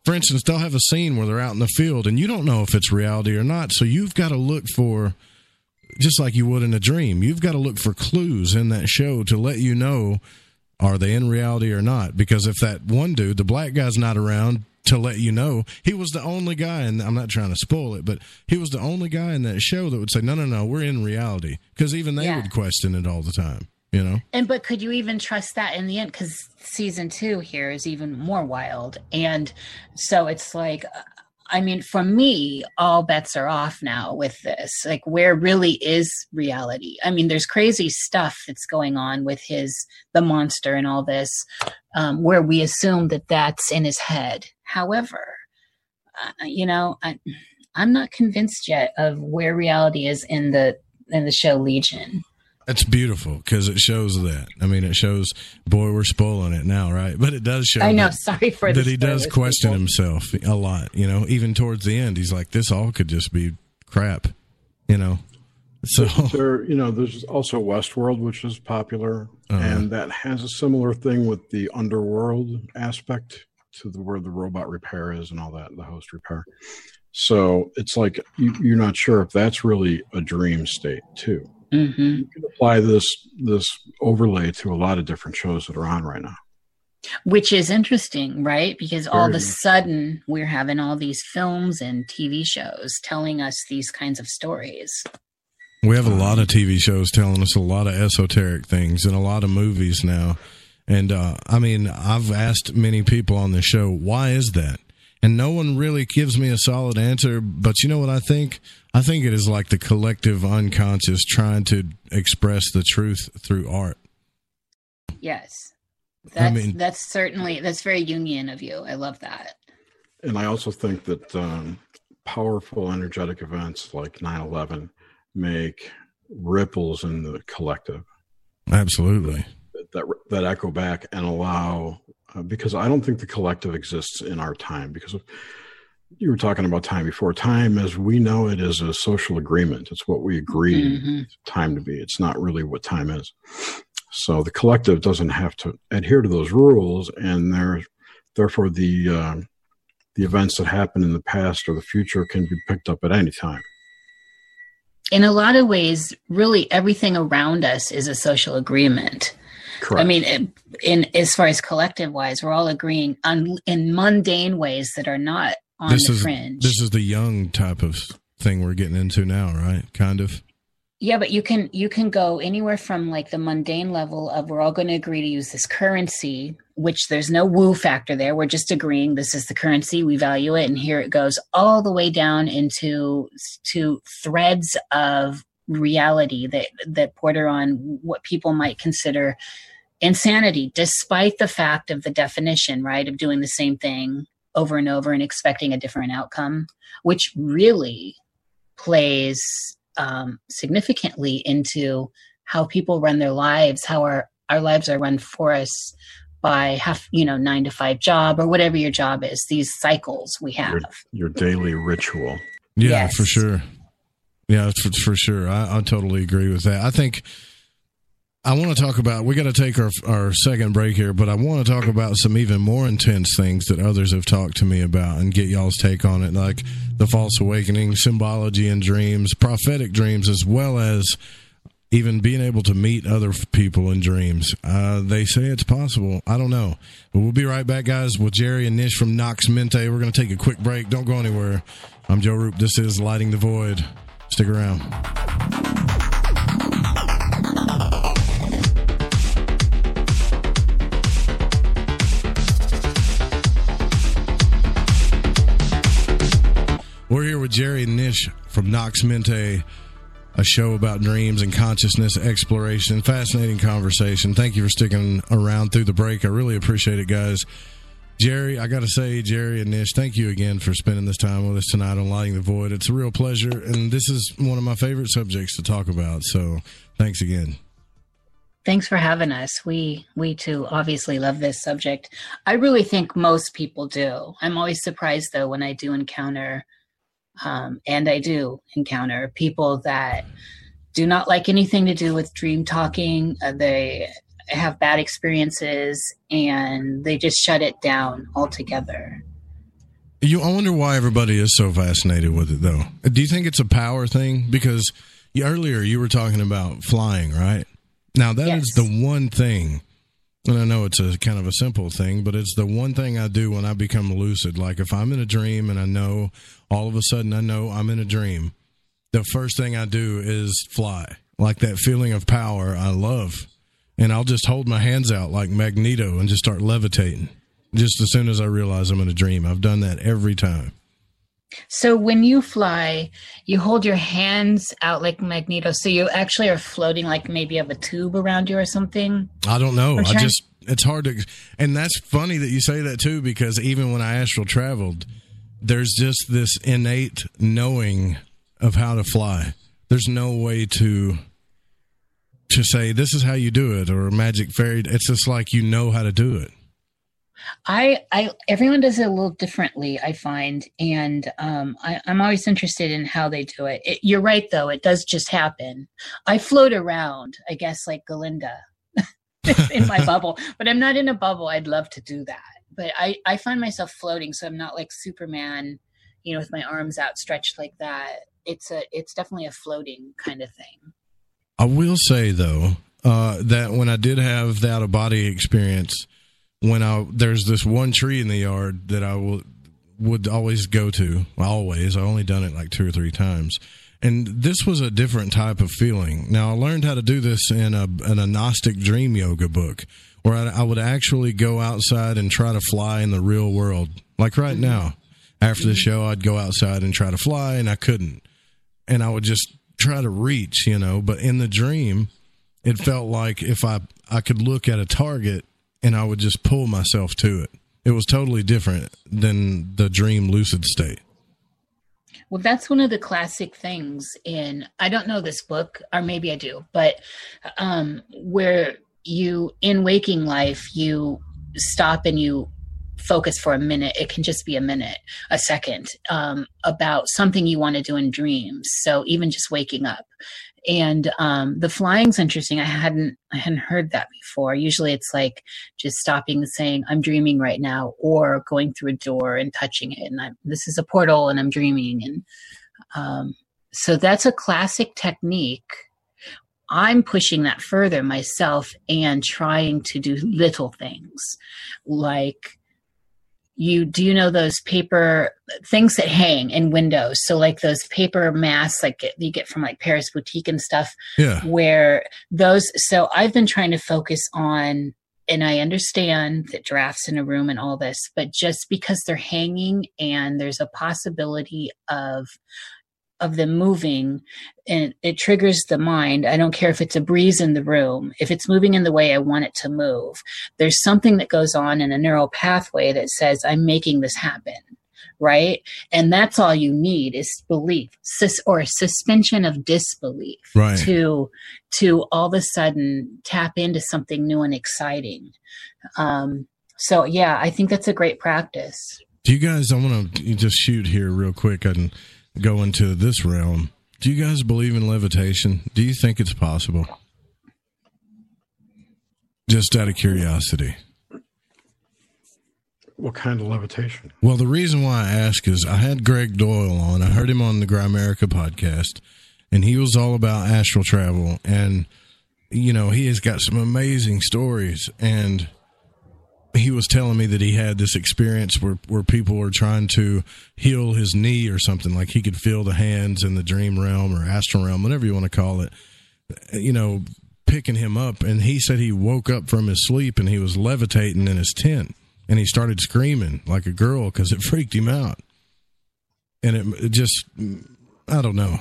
for instance, they'll have a scene where they're out in the field and you don't know if it's reality or not. So you've got to look for just like you would in a dream. You've got to look for clues in that show to let you know are they in reality or not. Because if that one dude, the black guy's not around to let you know, he was the only guy, and I'm not trying to spoil it, but he was the only guy in that show that would say, no, no, no, we're in reality. Because even they yeah. would question it all the time. You know, And but could you even trust that in the end? Because season two here is even more wild, and so it's like, I mean, for me, all bets are off now with this. Like, where really is reality? I mean, there's crazy stuff that's going on with his the monster and all this, um, where we assume that that's in his head. However, uh, you know, I, I'm not convinced yet of where reality is in the in the show Legion. That's beautiful because it shows that. I mean, it shows. Boy, we're spoiling it now, right? But it does show. I know. that- Sorry for the that he does question people. himself a lot. You know, even towards the end, he's like, "This all could just be crap." You know, so there, you know, there's also Westworld, which is popular, Uh-huh. and that has a similar thing with the underworld aspect to the where the robot repair is and all that, the host repair. So it's like you, you're not sure if that's really a dream state too. Mm-hmm. You can apply this this overlay to a lot of different shows that are on right now. which is interesting, right? Because all of a sudden we're having all these films and TV shows telling us these kinds of stories. we have a lot of TV shows telling us a lot of esoteric things and a lot of movies now. And uh, I mean, I've asked many people on the show, "Why is that?" And no one really gives me a solid answer. But you know what I think? I think it is like the collective unconscious trying to express the truth through art. Yes. I That's mean- that's certainly that's very Jungian of you. I love that. And I also think that um, powerful energetic events like 9 11 make ripples in the collective Absolutely. that, that echo back and allow, uh, because I don't think the collective exists in our time. Because you were talking about time before. Time, as we know it, is a social agreement. It's what we agree Mhm. time to be. It's not really what time is. So the collective doesn't have to adhere to those rules, and there, therefore, the uh, the events that happen in the past or the future can be picked up at any time. In a lot of ways, really everything around us is a social agreement. Correct. I mean, in, in as far as collective wise, we're all agreeing on in mundane ways that are not on this the is fringe. this is the Jung type of thing we're getting into now, right? Kind of. Yeah, but you can you can go anywhere from like the mundane level of we're all going to agree to use this currency, which there's no woo factor there. We're just agreeing this is the currency, we value it, and here it goes all the way down into to threads of reality that that border on what people might consider insanity, despite the fact of the definition, right, of doing the same thing over and over and expecting a different outcome, which really plays um, significantly into how people run their lives, how our, our lives are run for us by half, you know, nine to five job or whatever your job is, these cycles we have. Your, your daily ritual. Yeah, Yes. for sure. Yeah, for, for sure. I, I totally agree with that. I think I want to talk about. We got to take our our second break here, but I want to talk about some even more intense things that others have talked to me about and get y'all's take on it, like the false awakening, symbology and dreams, prophetic dreams, as well as even being able to meet other people in dreams. Uh, they say it's possible. I don't know. But we'll be right back, guys, with Jerry and Nish from Nox Mente. We're going to take a quick break. Don't go anywhere. I'm Joe Rupe. This is Lighting the Void. Stick around. Jerry Nish from Nox Mente, a show about dreams and consciousness exploration. Fascinating conversation. Thank you for sticking around through the break. I really appreciate it, guys. Jerry, I got to say, Jerry and Nish, thank you again for spending this time with us tonight on Lighting the Void. It's a real pleasure, and this is one of my favorite subjects to talk about. So, thanks again. Thanks for having us. We we too obviously love this subject. I really think most people do. I'm always surprised though when I do encounter, um, and I do encounter people that do not like anything to do with dream talking. Uh, they have bad experiences and they just shut it down altogether. You, I wonder why everybody is so fascinated with it, though. Do you think it's a power thing? Because you, earlier you were talking about flying, right? Now that is the one thing, and I know it's a kind of a simple thing, but it's the one thing I do when I become lucid. Like if I'm in a dream and I know all of a sudden I know I'm in a dream, the first thing I do is fly. Like that feeling of power, I love. and I'll just hold my hands out like Magneto and just start levitating. Just as soon as I realize I'm in a dream, I've done that every time. So when you fly, you hold your hands out like Magneto. So you actually are floating like maybe you have a tube around you or something. I don't know. I just it's hard to and that's funny that you say that too because even when I astral traveled, there's just this innate knowing of how to fly. There's no way to to say this is how you do it or magic fairy. It's just like you know how to do it. I, I, everyone does it a little differently, I find, and um, I, I'm always interested in how they do it. it. You're right, though; it does just happen. I float around, I guess, like Galinda in my bubble, but I'm not in a bubble. I'd love to do that, but I, I find myself floating, so I'm not like Superman, you know, with my arms outstretched like that. It's a, it's definitely a floating kind of thing. I will say though uh, that when I did have the out of body experience, when I there's this one tree in the yard that I will would always go to. Always, I only done it like two or three times, and this was a different type of feeling. Now I learned how to do this in a in a Gnostic dream yoga book, where I, I would actually go outside and try to fly in the real world. Like right mm-hmm. now, after the show, I'd go outside and try to fly, and I couldn't and I would just try to reach, you know, but in the dream it felt like if I I could look at a target and I would just pull myself to it. It was totally different than the dream lucid state. Well, that's one of the classic things in I don't know this book, or maybe I do, but um, where you in waking life you stop and you focus for a minute. It can just be a minute, a second, um, about something you want to do in dreams. So even just waking up. And um, the flying's interesting. I hadn't I hadn't heard that before. Usually it's like just stopping and saying, I'm dreaming right now, or going through a door and touching it. And I'm, this is a portal and I'm dreaming. And um, so that's a classic technique. I'm pushing that further myself and trying to do little things like you do you know those paper things that hang in windows so like those paper masks like you get from like paris boutique and stuff Yeah. where those so i've been trying to focus on and i understand that drafts in a room and all this but just because they're hanging and there's a possibility of of them moving and it triggers the mind. I don't care if it's a breeze in the room. If it's moving in the way i want it to move there's something that goes on in a neural pathway that says i'm making this happen right? And that's all you need is belief sus- or suspension of disbelief Right. to to all of a sudden tap into something new and exciting. Um so yeah i think that's a great practice. Do you guys I want to just shoot here real quick and go into this realm. Do you guys believe in levitation? Do you think it's possible? Just out of curiosity. What kind of levitation? Well, the reason why I ask is I had Greg Doyle on. I heard him on the Grimerica podcast, and he was all about astral travel. And, you know, he has got some amazing stories. And he was telling me that he had this experience where, where people were trying to heal his knee or something. Like he could feel the hands in the dream realm or astral realm, whatever you want to call it, you know, picking him up. And he said he woke up from his sleep and he was levitating in his tent and he started screaming like a girl because it freaked him out. And it, it just, I don't know.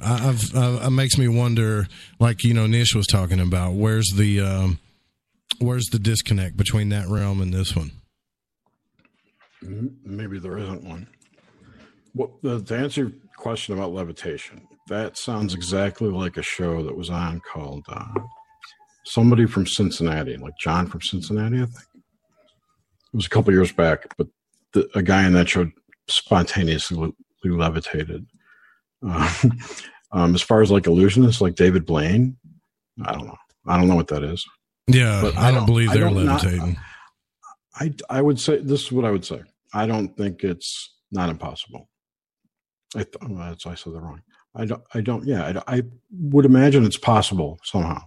I've, I, it makes me wonder, like you know, Nish was talking about, where's the, um, where's the disconnect between that realm and this one? Maybe there isn't one. Well, the, to answer your question about levitation, that sounds exactly like a show that was on called uh, somebody from Cincinnati, like John from Cincinnati, I think. It was a couple years back, but the, a guy in that show spontaneously le- levitated. Uh, um, as far as like illusionists, like David Blaine, I don't know. I don't know what that is. Yeah, But I, don't, believe they're don't not- levitating. I I would say this is what I would say. I don't think it's not impossible. I th- oh, that's I said the wrong. I don't. I don't. Yeah, I, I would imagine it's possible somehow.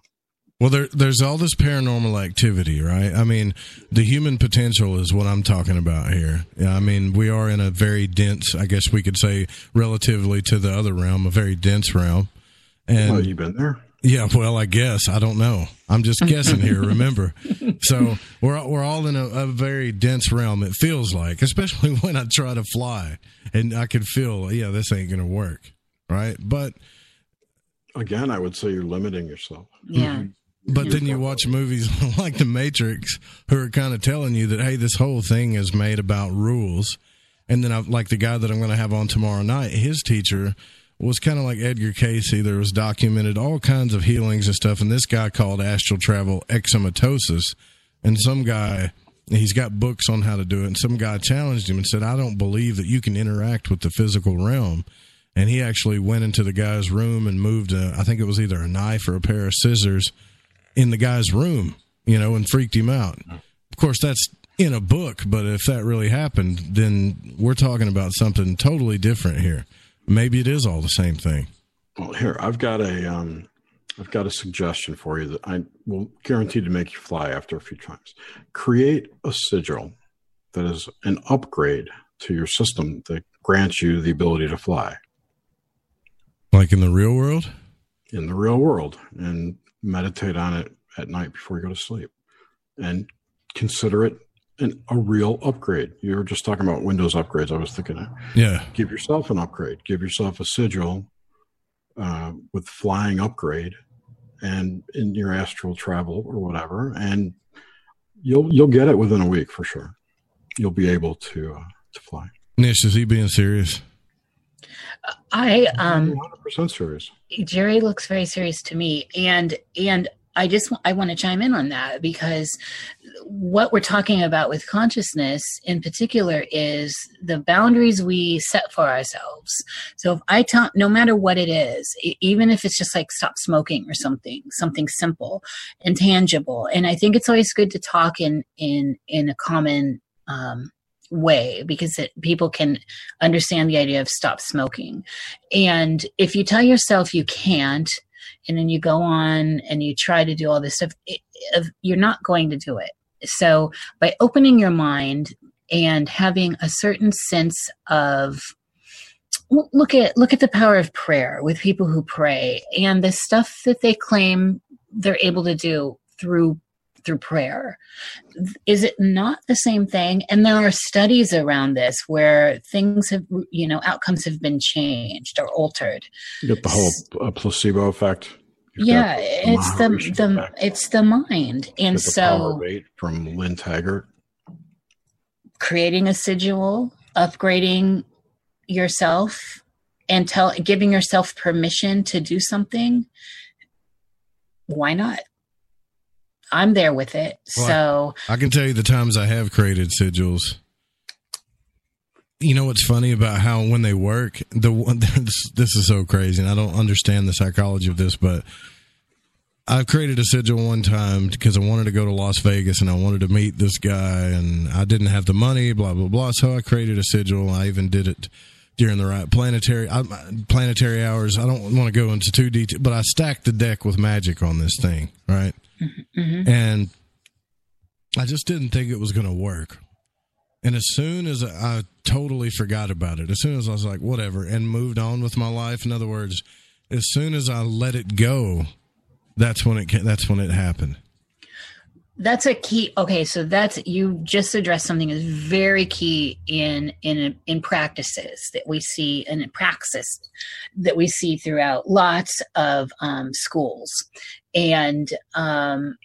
Well, there, there's all this paranormal activity, right? I mean, the human potential is what I'm talking about here. Yeah, I mean, we are in a very dense, I guess we could say, relatively to the other realm, a very dense realm. And well, you been there? Yeah, well, I guess I don't know. I'm just guessing here. Remember, so we're we're all in a, a, very dense realm. It feels like, especially when I try to fly, and I can feel, yeah, this ain't gonna work, right? But again, I would say you're limiting yourself. Yeah. But then you watch movies like The Matrix, who are kind of telling you that hey, this whole thing is made about rules. And then I like the guy that I'm going to have on tomorrow night. His teacher was kind of like Edgar Cayce. There was documented all kinds of healings and stuff. And this guy called astral travel exomatosis. And some guy, he's got books on how to do it. And some guy challenged him and said, I don't believe that you can interact with the physical realm. And he actually went into the guy's room and moved, a, I think it was either a knife or a pair of scissors in the guy's room, you know, and freaked him out. Of course, that's in a book, but if that really happened, then we're talking about something totally different here. Maybe it is all the same thing. Well, here I've got a um, I've got a suggestion for you that I will guarantee to make you fly after a few times. Create a sigil that is an upgrade to your system that grants you the ability to fly. Like in the real world? In the real world. And meditate on it at night before you go to sleep. And consider it an, a real upgrade. You were just talking about Windows upgrades. I was thinking, yeah, give yourself an upgrade. Give yourself a sigil uh, with flying upgrade, and in your astral travel or whatever, and you'll you'll get it within a week for sure. You'll be able to uh, to fly. Nish, is he being serious? I um 100% serious. Jerry looks very serious to me and and I just I want to chime in on that because what we're talking about with consciousness in particular is the boundaries we set for ourselves. So if I tell, no matter what it is, even if it's just like stop smoking or something, something simple and tangible. And I think it's always good to talk in in in a common um, way because it, people can understand the idea of stop smoking. And if you tell yourself you can't, and then you go on and you try to do all this stuff, it, you're not going to do it. So by opening your mind and having a certain sense of look at look at the power of prayer with people who pray and the stuff that they claim they're able to do through through prayer. Is it not the same thing? And there are studies around this where things have you know outcomes have been changed or altered. You get the whole uh, placebo effect. You've yeah it's the the effect. it's the mind. And so from lynn taggart. Creating a sigil upgrading yourself and tell giving yourself permission to do something why not I'm there with it. Well, so I, I can tell you the times I have created sigils. You know what's funny about how when they work, the one this, this is so crazy, and I don't understand the psychology of this, but I've created a sigil one time because I wanted to go to Las Vegas and I wanted to meet this guy, and I didn't have the money, blah blah blah. So I created a sigil. I even did it during the right planetary I, planetary hours. I don't want to go into too detail, but I stacked the deck with magic on this thing, right? Mm-hmm. And I just didn't think it was going to work. And as soon as I, totally forgot about it, as soon as I was like, whatever, and moved on with my life. In other words, as soon as I let it go, that's when it that's when it happened that's a key okay so that's you just addressed something that's very key in in in practices that we see and in praxis that we see throughout lots of um, schools and um,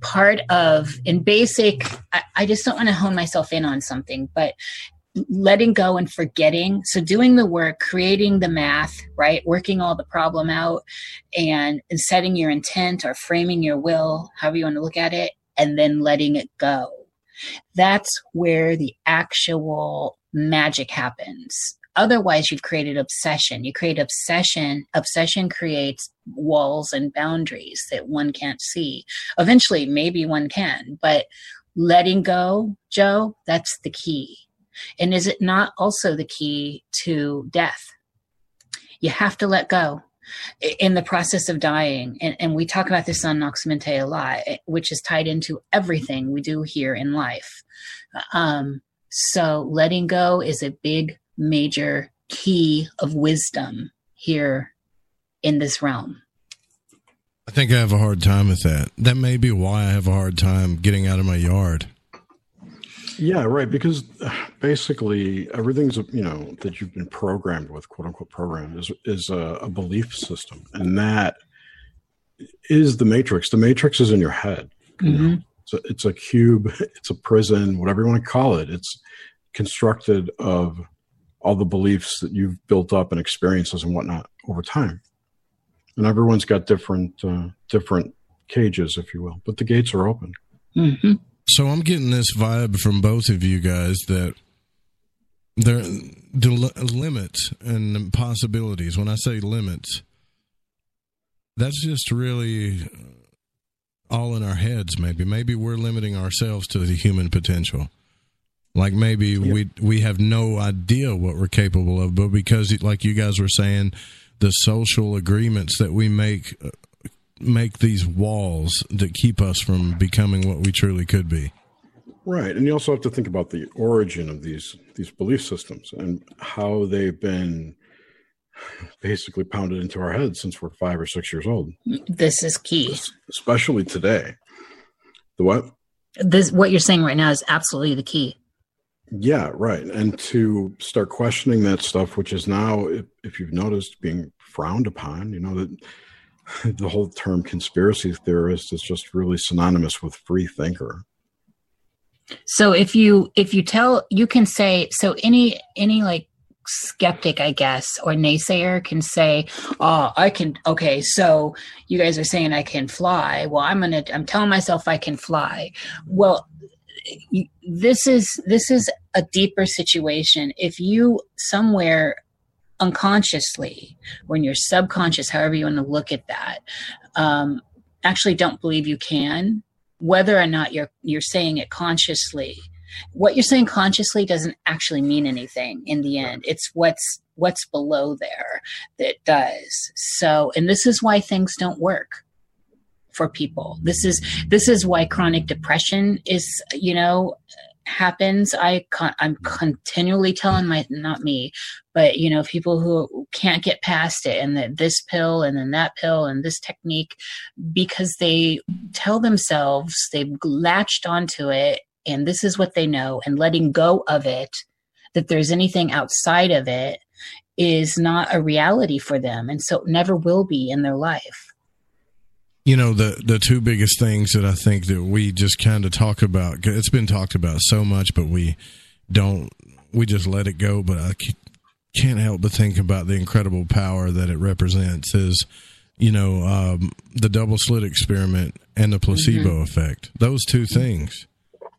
part of in basic I, I just don't want to hone myself in on something but letting go and forgetting so doing the work creating the math right working all the problem out and, and setting your intent or framing your will however you want to look at it and then letting it go. That's where the actual magic happens. Otherwise, you've created obsession. You create obsession. Obsession creates walls and boundaries that one can't see. Eventually, maybe one can, but letting go, Joe, that's the key. And is it not also the key to death? You have to let go in the process of dying. And, and we talk about this on Nox Mente a lot, which is tied into everything we do here in life. Um, so letting go is a big, major key of wisdom here in this realm. I think I have a hard time with that. That may be why I have a hard time getting out of my yard. Yeah, right. Because uh, basically, everything's you know that you've been programmed with, quote unquote, programmed is is a, a belief system, and that is the matrix. The matrix is in your head. Mm-hmm. It's a, it's a cube. It's a prison. Whatever you want to call it. It's constructed of all the beliefs that you've built up and experiences and whatnot over time. And everyone's got different uh, different cages, if you will, but the gates are open. Mm-hmm. So I'm getting this vibe from both of you guys that there the li- limits and possibilities. When I say limits, that's just really all in our heads. Maybe maybe we're limiting ourselves to the human potential. Like maybe we we have no idea what we're capable of, but because, like you guys were saying, the social agreements that we make uh, make these walls that keep us from becoming what we truly could be. Right, and you also have to think about the origin of these these belief systems and how they've been basically pounded into our heads since we're five or six years old, This is key. especially today. The what? This what you're saying right now is absolutely the key. Yeah, right. And to start questioning that stuff, which is now, if, if you've noticed, being frowned upon, you know, that the whole term conspiracy theorist is just really synonymous with free thinker. So if you if you tell you can say so any any like skeptic I guess or naysayer can say oh I can okay so you guys are saying I can fly well I'm gonna I'm telling myself I can fly well this is this is a deeper situation. If you somewhere unconsciously when you're subconscious however you want to look at that um, actually don't believe you can whether or not you're you're saying it consciously what you're saying consciously doesn't actually mean anything in the end. It's what's what's below there that does. So and this is why things don't work for people. This is this is why chronic depression is you know happens. I con- i'm continually telling my not me but you know people who can't get past it and that this pill and then that pill and this technique because they tell themselves they've latched onto it and this is what they know and letting go of it that there's anything outside of it is not a reality for them and so it never will be in their life You know the the two biggest things that I think that we just kind of talk about. It's been talked about so much, but we don't. We just let it go. But I can't help but think about the incredible power that it represents. Is you know um, the double slit experiment and the placebo Mhm. effect. Those two things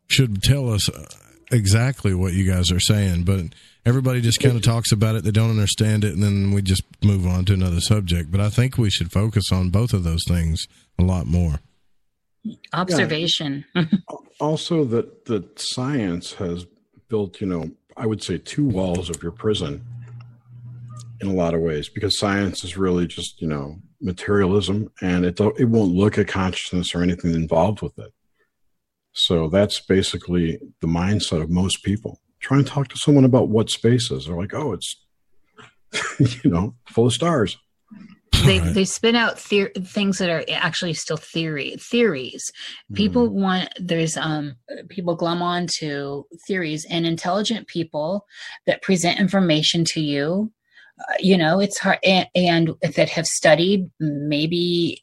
should tell us uh, exactly what you guys are saying, but everybody just kind of talks about it. They don't understand it, and then we just move on to another subject. But I think we should focus on both of those things a lot more. observation Also, that that science has built, you know, I would say two walls of your prison in a lot of ways because science is really just, you know, materialism and it don't, it won't look at consciousness or anything involved with it. So that's basically the mindset of most people. Try and talk to someone about what space is. They're like, oh, it's, you know, full of stars. they they spin out things that are actually still theory theories people want there's um people glum on to theories and intelligent people that present information to you uh, you know it's hard and, and that have studied maybe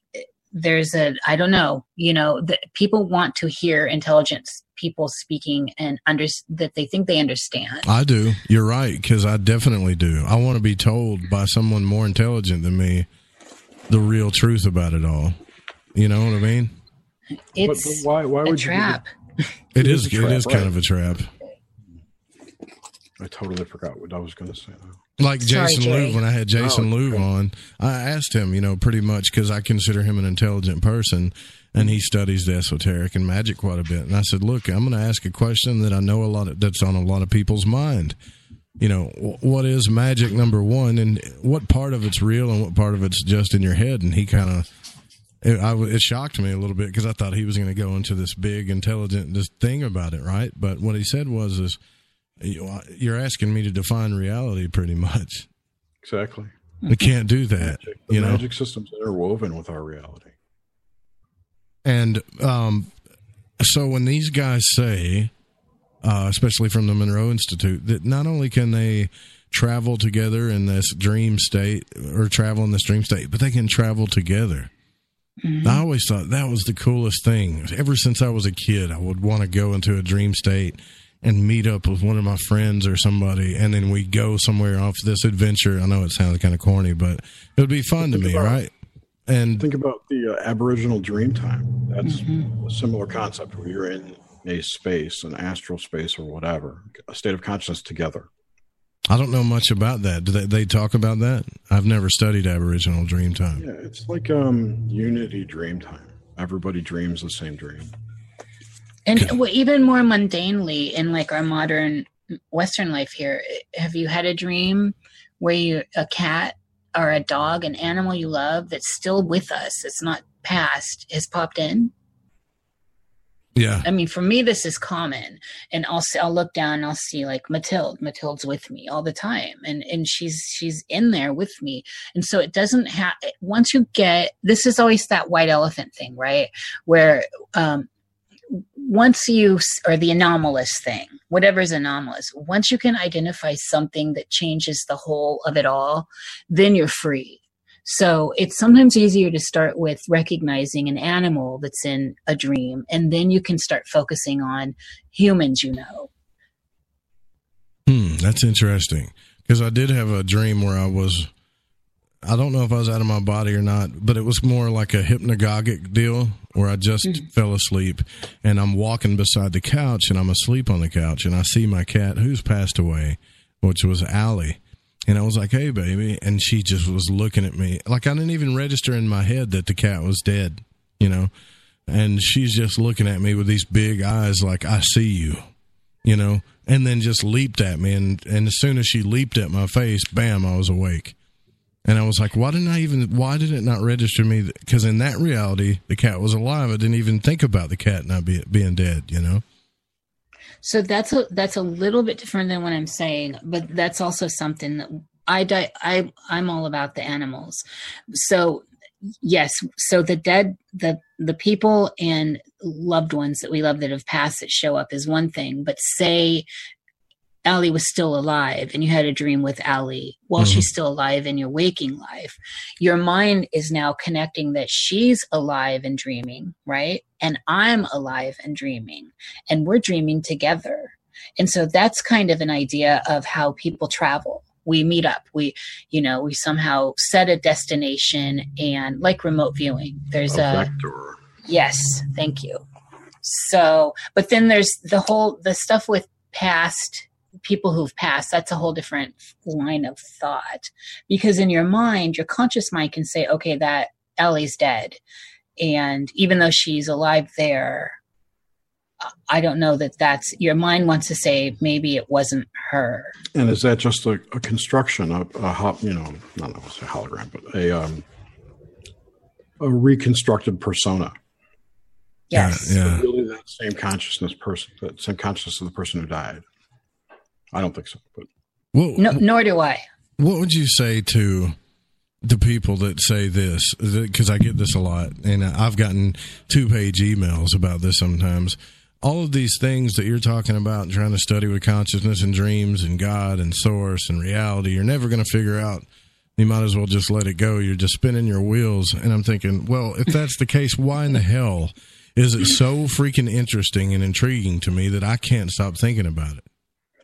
there's a i don't know you know that people want to hear intelligent people speaking and under that they think they understand I do. You're right, because I definitely do. I want to be told by someone more intelligent than me the real truth about it all. You know what I mean? it's but why, why a would you trap It It is. is a it is trap, kind of a trap. I totally forgot what I was going to say. Like Jason Jerry. Louv, when I had Jason Oh, Louv on, I asked him, you know, pretty much because I consider him an intelligent person and he studies the esoteric and magic quite a bit. And I said, look, I'm going to ask a question that I know a lot of, that's on a lot of people's mind. You know, what is magic number one and what part of it's real and what part of it's just in your head? And he kind of, it, I, it shocked me a little bit because I thought he was going to go into this big, intelligent this thing about it, right? But what he said was, is you- you're asking me to define reality pretty much. Exactly. We can't do that. The You know, magic system's interwoven with our reality. And um, so when these guys say, uh, especially from the Monroe Institute, that not only can they travel together in this dream state or travel in this dream state, but they can travel together. Mm-hmm. I always thought that was the coolest thing. Ever since I was a kid, I would want to go into a dream state and meet up with one of my friends or somebody, and then we go somewhere off this adventure. I know it sounds kind of corny, but it would be fun to me, right? And think about the uh, Aboriginal dream time. That's Mm-hmm. a similar concept where you're in a space, an astral space, or whatever, a state of consciousness together. I don't know much about that. Do they, they talk about that? I've never studied Aboriginal dream time. Yeah, it's like um, unity dream time. Everybody dreams the same dream. And well, even more mundanely in like our modern Western life here, have you had a dream where you a cat or a dog, an animal you love that's still with us, it's not past, has popped in? Yeah. I mean, for me, this is common, and I'll see, I'll look down and I'll see like Matilde. Matilde's with me all the time, and and she's she's in there with me, and so it doesn't have. Once you get this, is always that white elephant thing, right? Where um, once you or the anomalous thing, whatever is anomalous, once you can identify something that changes the whole of it all, then you're free. So it's sometimes easier to start with recognizing an animal that's in a dream, and then you can start focusing on humans you know. Hmm, that's interesting. Because I did have a dream where I was, I don't know if I was out of my body or not, but it was more like a hypnagogic deal where I just mm-hmm. fell asleep and I'm walking beside the couch and I'm asleep on the couch and I see my cat who's passed away, which was Allie. And I was like, hey, baby. And she just was looking at me. Like, I didn't even register in my head that the cat was dead, you know? And she's just looking at me with these big eyes, like, I see you, you know? And then just leaped at me. And, and as soon as she leaped at my face, bam, I was awake. And I was like, why didn't I even, why did it not register me? Because in that reality, the cat was alive. I didn't even think about the cat not be, being dead, you know? So that's a that's a little bit different than what I'm saying, but that's also something that I di- I I'm all about the animals. So yes, so the dead the the people and loved ones that we love that have passed that show up is one thing, but say Allie was still alive and you had a dream with Allie while she's mm-hmm. still alive in your waking life, your mind is now connecting that she's alive and dreaming, right? And I'm alive and dreaming, and we're dreaming together. And so that's kind of an idea of how people travel. We meet up, we, you know, we somehow set a destination and like remote viewing, there's a, vector. Yes, thank you. So, but then there's the whole the stuff with past people who've passed. That's a whole different line of thought because in your mind, your conscious mind can say, "Okay, that Ellie's dead," and even though she's alive there, I don't know that that's your mind wants to say maybe it wasn't her. And is that just a, a construction, a, a hop, you know, not a hologram, but a um, a reconstructed persona? Yes. Yeah. Really, that same consciousness person, that same consciousness of the person who died. I don't think so, but Well, No, nor do I. What would you say to the people that say this? Because I get this a lot, and I've gotten two page emails about this sometimes. All of these things that you're talking about, and trying to study with consciousness and dreams and God and source and reality, you're never going to figure out. You might as well just let it go. You're just spinning your wheels. And I'm thinking, well, if that's the case, why in the hell is it so freaking interesting and intriguing to me that I can't stop thinking about it?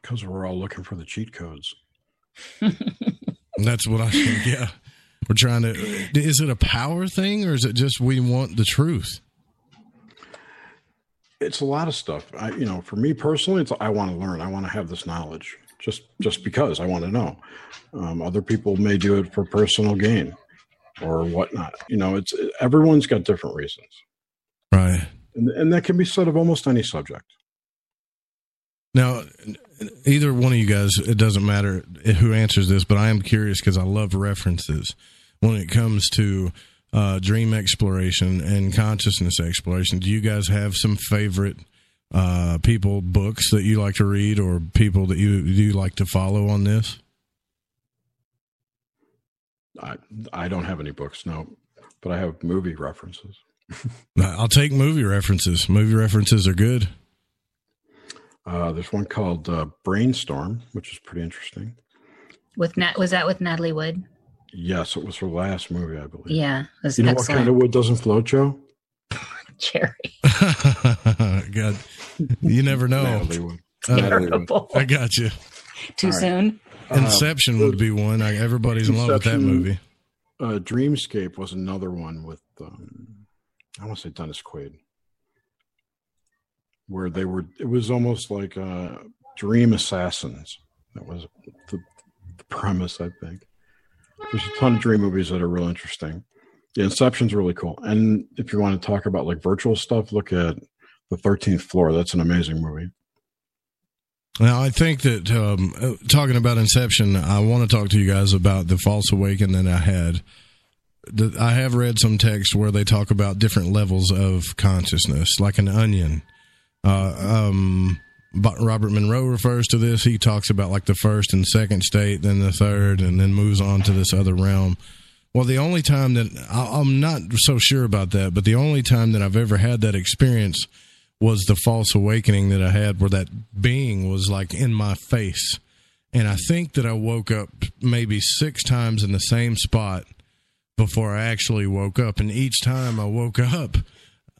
Because we're all looking for the cheat codes. That's what I think. Yeah. We're trying to. Is it a power thing or is it just we want the truth? It's a lot of stuff. I, you know, for me personally, it's I want to learn. I want to have this knowledge just just because I want to know. Um, other people may do it for personal gain or whatnot. You know, it's everyone's got different reasons, Right. and and that can be said of almost any subject. Now, either one of you guys, it doesn't matter who answers this, but I am curious because I love references when it comes to uh, dream exploration and consciousness exploration. Do you guys have some favorite uh, people, books that you like to read, or people that you you like to follow on this? I I don't have any books, no, but I have movie references. I'll take movie references. Movie references are good. Uh, there's one called uh, Brainstorm, which is pretty interesting. With Nat, was that with Natalie Wood? Yes, it was her last movie, I believe. Yeah, it was You know excellent. what kind of wood doesn't float, Joe? Jerry. God, you never know. Natalie Wood. Uh, Terrible. I got you. Too soon. Inception would be one. I, everybody's in love with that movie. Uh, Dreamscape was another one with, um, I want to say Dennis Quaid, where they were, it was almost like uh, Dream Assassins. That was the, the premise, I think. There's a ton of dream movies that are real interesting. The Inception's really cool. And if you want to talk about like virtual stuff, look at The 13th Floor. That's an amazing movie. Now, I think that um, talking about Inception, I want to talk to you guys about the false awakening that I had. I have read some text where they talk about different levels of consciousness, like an onion. Uh, um, Robert Monroe refers to this. He talks about like the first and second state, then the third, and then moves on to this other realm. Well, the only time that I, I'm not so sure about that, but the only time that I've ever had that experience was the false awakening that I had where that being was like in my face. And I think that I woke up maybe six times in the same spot before I actually woke up. And each time I woke up,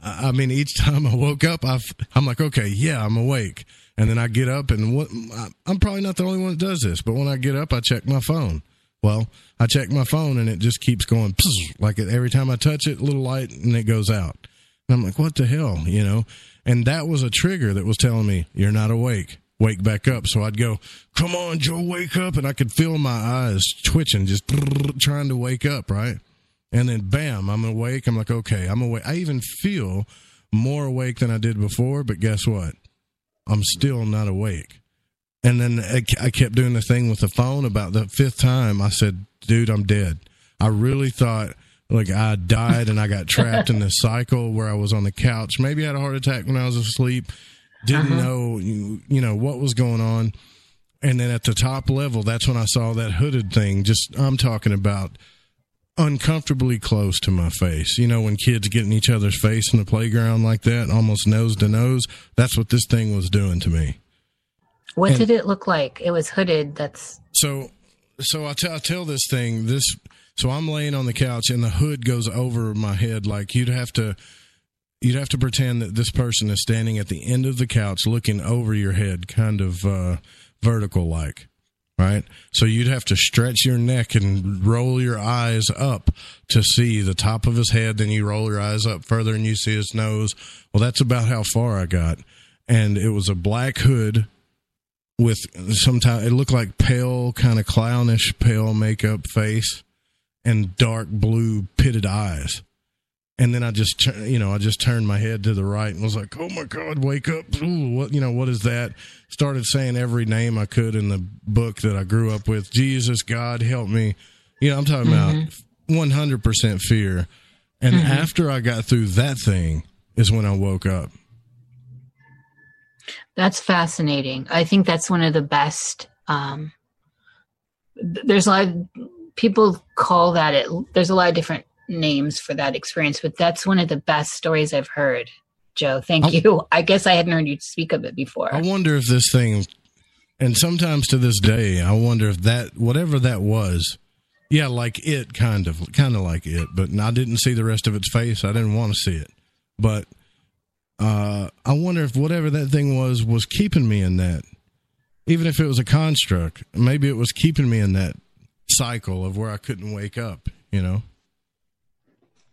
I mean, each time I woke up, i I'm like, okay, yeah, I'm awake. And then I get up, and what I'm probably not the only one that does this, but when I get up, I check my phone. Well, I check my phone, and it just keeps going like every time I touch it, a little light, and it goes out. And I'm like, what the hell, you know? And that was a trigger that was telling me, you're not awake. Wake back up. So I'd go, come on, Joe, wake up. And I could feel my eyes twitching, just trying to wake up, right? And then bam, I'm awake. I'm like, okay, I'm awake. I even feel more awake than I did before, but guess what? I'm still not awake. And then I kept doing the thing with the phone. About the fifth time, I said, dude, I'm dead. I really thought like I died and I got trapped in this cycle where I was on the couch. Maybe I had a heart attack when I was asleep. Didn't Uh-huh. know, you, you know, what was going on. And then at the top level, that's when I saw that hooded thing. Just, I'm talking about uncomfortably close to my face. You know, when kids get in each other's face in the playground like that, almost nose to nose, that's what this thing was doing to me. What And- did it look like? It was hooded. That's So, so I tell I tell this thing this. So I'm laying on the couch and the hood goes over my head. Like you'd have to, you'd have to pretend that this person is standing at the end of the couch, looking over your head, kind of uh, vertical like. Right, so you'd have to stretch your neck and roll your eyes up to see the top of his head. Then you roll your eyes up further and you see his nose. Well, that's about how far I got, and it was a black hood with sometimes it looked like pale, kind of clownish, pale makeup face and dark blue pitted eyes. And then I just, you know, I just turned my head to the right and was like, "Oh my God, wake up! Ooh, what, you know, what is that?" Started saying every name I could in the book that I grew up with. Jesus, God, help me! You know, I'm talking about 100 percent fear. And Mhm. after I got through that thing, is when I woke up. that's fascinating. I think that's one of the best. Um, there's a lot of people call that it. There's a lot of different names for that experience, but that's one of the best stories I've heard. Joe, thank you. I guess I hadn't heard you speak of it before. I wonder if this thing, and sometimes to this day, I wonder if that whatever that was, yeah, like it, kind of, kind of like it, but I didn't see the rest of its face. I didn't want to see it, but uh, I wonder if whatever that thing was was keeping me in that, even if it was a construct. Maybe it was keeping me in that cycle of where I couldn't wake up. You know.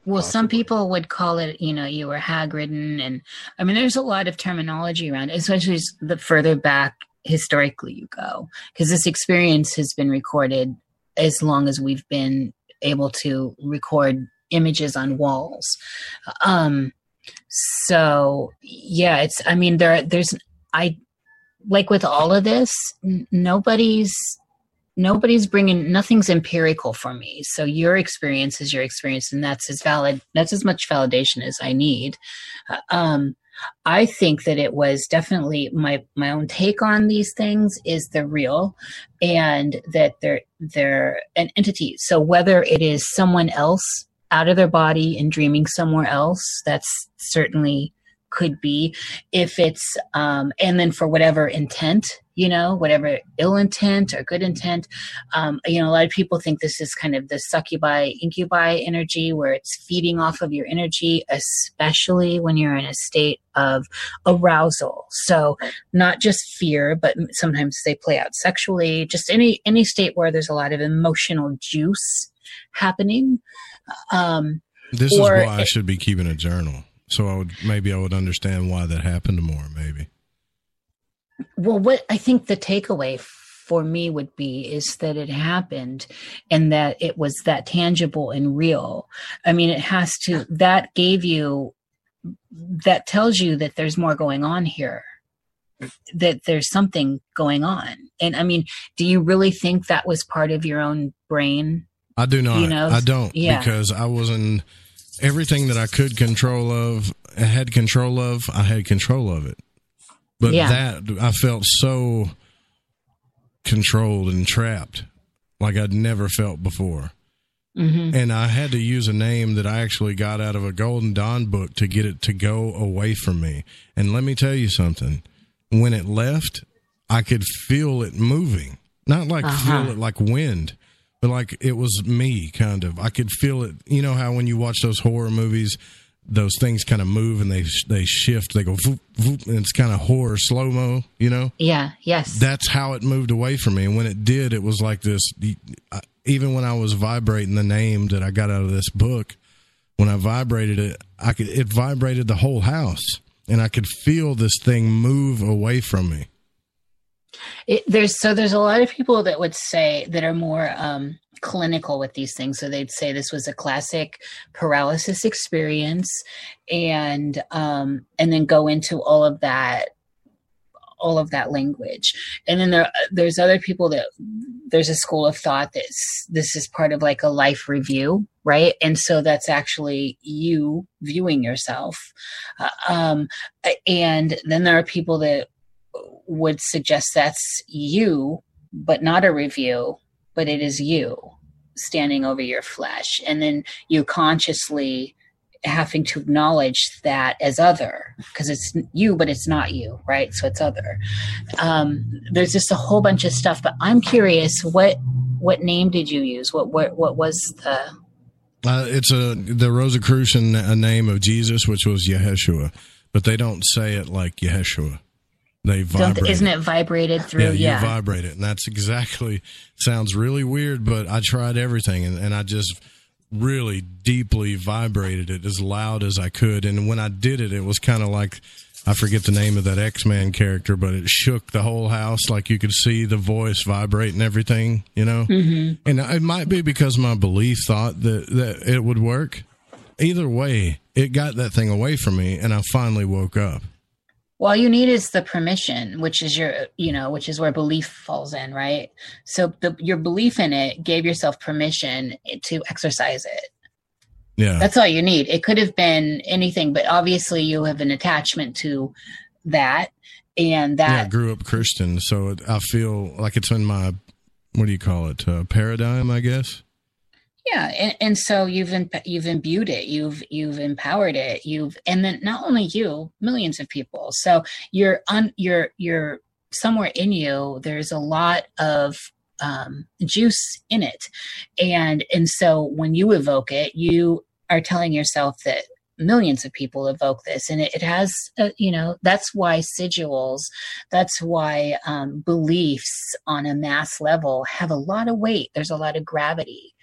Well, some people would call it, you know, you were hag ridden. And I mean, there's a lot of terminology around it, especially the further back historically you go, because this experience has been recorded as long as we've been able to record images on walls. Um, so yeah, it's, I mean, there, there's, I, like with all of this, n- nobody's nobody's bringing nothing's empirical for me. So your experience is your experience and that's as valid that's as much validation as i need. Uh, um i think that it was definitely my my own take on these things is the real and that they're they're an entity. So whether it is someone else out of their body and dreaming somewhere else, that's certainly could be if it's um and then for whatever intent you know whatever ill intent or good intent um you know a lot of people think this is kind of the succubi incubi energy where it's feeding off of your energy especially when you're in a state of arousal so not just fear but sometimes they play out sexually just any any state where there's a lot of emotional juice happening um This is why I should be keeping a journal. So I would maybe I would understand why that happened more. Maybe. Well, what I think the takeaway for me would be is that it happened and that it was that tangible and real. I mean, it has to, that gave you, that tells you that there's more going on here, that there's something going on. And I mean, do you really think that was part of your own brain? I do not. You know? I don't Yeah. because I wasn't everything that I could control of, I had control of. I had control of it, but Yeah. that I felt so controlled and trapped, like I'd never felt before. Mm-hmm. And I had to use a name that I actually got out of a Golden Dawn book to get it to go away from me. And let me tell you something. When it left, I could feel it moving. Not like Uh-huh. feel it like wind, but like it was me kind of. I could feel it. You know how when you watch those horror movies, those things kind of move and they they shift. They go voop, voop, and it's kind of horror slow mo. You know Yeah. Yes. that's how it moved away from me. And when it did, it was like this. Even when I was vibrating the name that I got out of this book, when I vibrated it, I could it vibrated the whole house, and I could feel this thing move away from me. It, there's so there's a lot of people that would say that are more um, clinical with these things. So they'd say this was a classic paralysis experience, and um, and then go into all of that all of that language. And then there there's other people that there's a school of thought that this is part of like a life review, right? And so that's actually you viewing yourself. Uh, um, and then there are people that would suggest that's you, but not a review, but it is you standing over your flesh. And then you consciously having to acknowledge that as other because it's you but it's not you right so it's other um, there's just a whole bunch of stuff but i'm curious what what name did you use what what, what was the Uh, it's a the Rosicrucian a name of Jesus, which was Yeshua, but they don't say it like Yeshua. They don't, isn't it vibrated through yeah, you yeah, vibrate it, and that's exactly sounds really weird, but I tried everything, and, and I just really deeply vibrated it as loud as I could. And when I did it, it was kind of like I forget the name of that X Man character, but it shook the whole house. Like you could see the voice vibrate and everything, you know. Mhm. And it might be because my belief thought that that it would work. Either way, it got that thing away from me, and I finally woke up. Well, all you need is the permission, which is your, you know, which is where belief falls in, right? So the, your belief in it gave yourself permission to exercise it. Yeah. That's all you need. It could have been anything, but obviously you have an attachment to that, and that yeah, I grew up Christian, so I feel like it's in my what do you call it uh, paradigm, I guess. Yeah, and, and so you've imp- you've imbued it, you've you've empowered it, you've and then not only you, millions of people. So you're on you're you're somewhere in you. There's a lot of um, juice in it, and and so when you evoke it, you are telling yourself that millions of people evoke this and it, it has uh, you know that's why sigils that's why um, beliefs on a mass level have a lot of weight there's a lot of gravity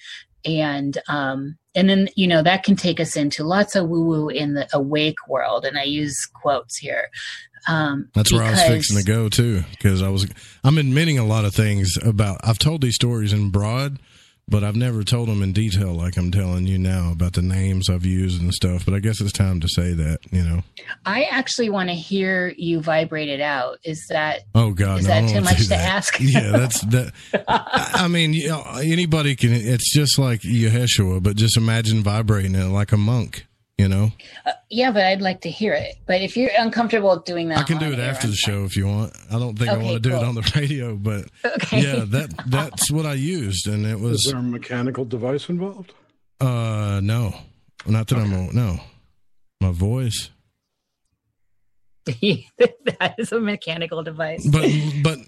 and um and then you know that can take us into lots of woo woo in the awake world and i use quotes here um That's where I was fixing to go too, because I was I'm admitting a lot of things about. I've told these stories in broad, but I've never told them in detail like I'm telling you now about the names I've used and stuff. But I guess it's time to say that, you know. i actually want to hear you vibrate it out is that Oh God, is no, that too much do to ask yeah, that's that. I I mean, you know, anybody can. It's just like Yeshua, but just imagine vibrating it like a monk. You know, Uh, yeah but i'd like to hear it but if you're uncomfortable doing that I can do it after the show if you want. I don't think I want to do it on the radio, but Okay. yeah, that that's what I used, and it was is there a mechanical device involved? Uh, no, not that I'm. a- No, my voice. that is a mechanical device. But but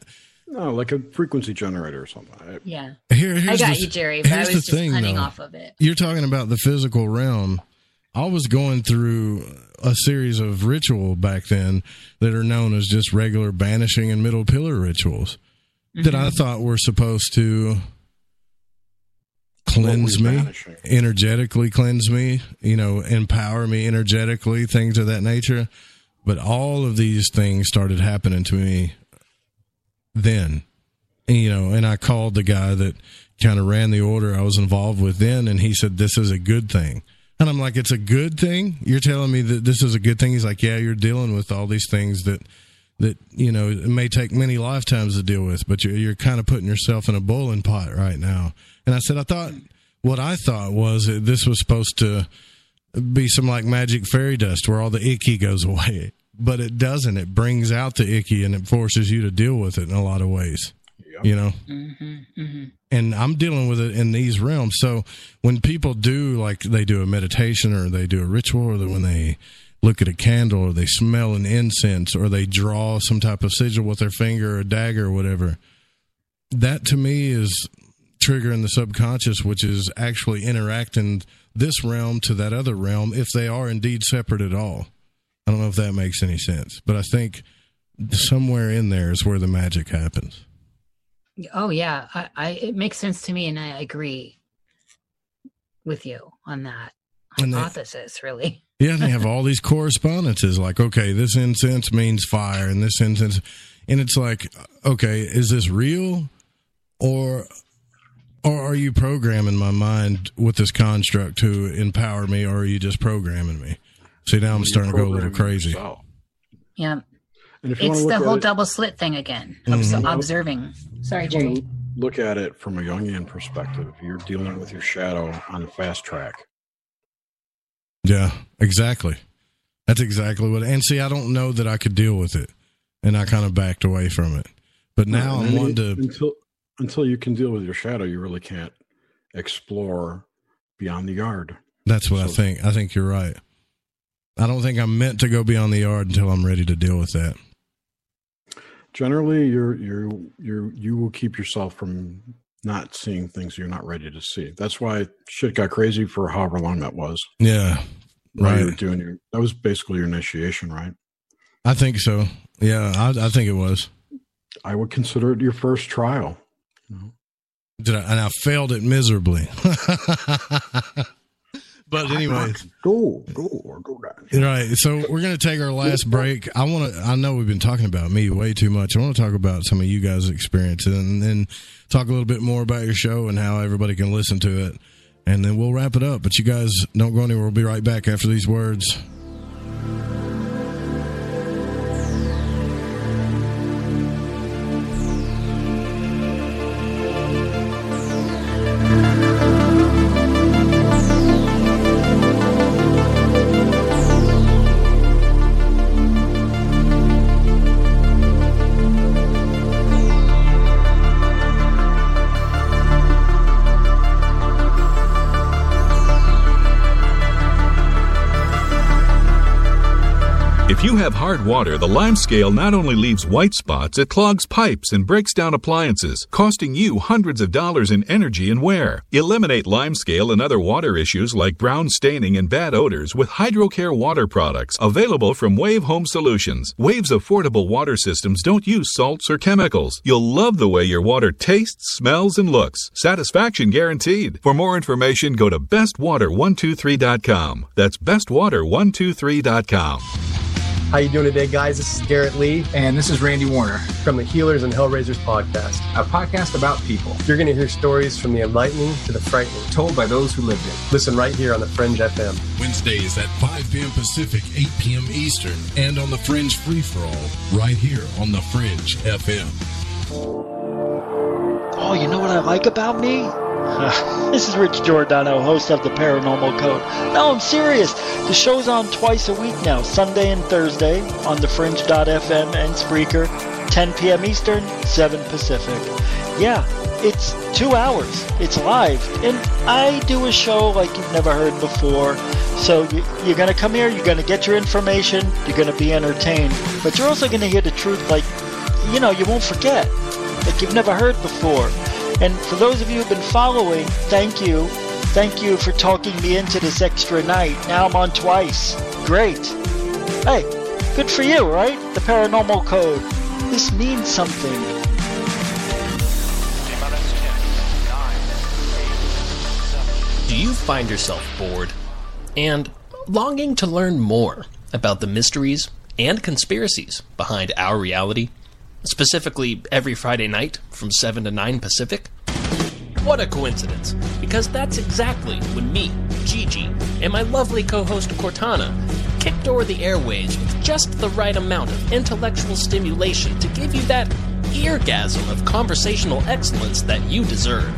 No, like a frequency generator or something. Yeah. Here, I here's got the- you, Jerry, but I here's was the just thing, hunting though. off of it. You're talking about the physical realm. I was going through a series of ritual back then that are known as just regular banishing and middle pillar rituals that I Mhm. thought were supposed to cleanse What were you me, banishing? energetically cleanse me, you know, empower me energetically, things of that nature. But all of these things started happening to me then and, you know and i called the guy that kind of ran the order i was involved with then and he said this is a good thing and i'm like it's a good thing? You're telling me that this is a good thing? He's like yeah you're dealing with all these things that that you know it may take many lifetimes to deal with but you're, you're kind of putting yourself in a boiling pot right now. And i said i thought what i thought was that this was supposed to be some like magic fairy dust where all the icky goes away. But it doesn't. It brings out the icky and it forces you to deal with it in a lot of ways you know? Mm-hmm, mm-hmm. and i'm dealing with it in these realms. So when people do like they do a meditation or they do a ritual or when they look at a candle or they smell an incense or they draw some type of sigil with their finger or a dagger or whatever that to me is triggering the subconscious which is actually interacting this realm to that other realm if they are indeed separate at all. I don't know if that makes any sense but i think somewhere in there is where the magic happens Oh yeah, I, I it makes sense to me, and I agree with you on that And they- hypothesis. Really, Yeah, they have all these correspondences like, okay, this incense means fire and this incense and it's like, okay, is this real or or are you programming my mind with this construct to empower me or are you just programming me? See, now I'm You're starting to go a little crazy. yourself. yeah. And if you It's the whole it- double slit thing again. Mhm. Obs- Mhm. observing. Sorry, If you wanna Jerry. Look at it from a Jungian perspective. You're dealing with your shadow on the fast track. Yeah, exactly. That's exactly what. And see, I don't know that I could deal with it, and I kind of backed away from it. But now I'm then wanting to. until until you can deal with your shadow, you really can't explore beyond the yard. That's what I think. I think you're right. I don't think I'm meant to go beyond the yard until I'm ready to deal with that. Generally, you're you're you're you will keep yourself from not seeing things you're not ready to see. That's why shit got crazy for however long that was. Yeah, While you were right. doing your that was basically your initiation, right? I think so. Yeah, I, I think it was. I would consider it your first trial. Did I, and I failed it miserably. but anyways, go go or go down. right. So we're gonna take our last break. I want to. I know we've been talking about me way too much. I want to talk about some of you guys' experiences and then talk a little bit more about your show and how everybody can listen to it. And then we'll wrap it up. But you guys don't go anywhere. We'll be right back after these words. You have hard water, the lime scale not only leaves white spots, it clogs pipes and breaks down appliances, costing you hundreds of dollars in energy and wear. Eliminate lime scale and other water issues like brown staining and bad odors with Hydrocare water products available from Wave Home Solutions. Wave's affordable water systems don't use salts or chemicals. You'll love the way your water tastes, smells, and looks. Satisfaction guaranteed. For more information, go to bestwater123.com. That's bestwater123.com. How you doing today, guys? This is Garrett Lee. And this is Randy Warner. From the Healers and Hellraisers podcast. A podcast about people. You're going to hear stories from the enlightening to the frightening. Told by those who lived it. Listen right here on the Fringe FM. Wednesdays at 5 p.m. Pacific, 8 p.m. Eastern, and on the Fringe Free For All, right here on the Fringe FM. Oh, you know what I like about me? this is Rich Giordano, host of the Paranormal Code. No, I'm serious. The show's on twice a week now, Sunday and Thursday, on the Fringe.fm and Spreaker, 10 p.m. Eastern, 7 Pacific. Yeah, it's two hours. It's live. And I do a show like you've never heard before. So you, you're going to come here, you're going to get your information, you're going to be entertained. But you're also going to hear the truth like, you know, you won't forget. Like you've never heard before. And for those of you who've been following, thank you. Thank you for talking me into this extra night. Now I'm on twice. Great. Hey, good for you, right? The paranormal code. This means something. Do you find yourself bored and longing to learn more about the mysteries and conspiracies behind our reality? Specifically, every Friday night from 7 to 9 Pacific? What a coincidence, because that's exactly when me, Gigi, and my lovely co host Cortana kicked over the airwaves with just the right amount of intellectual stimulation to give you that eargasm of conversational excellence that you deserve.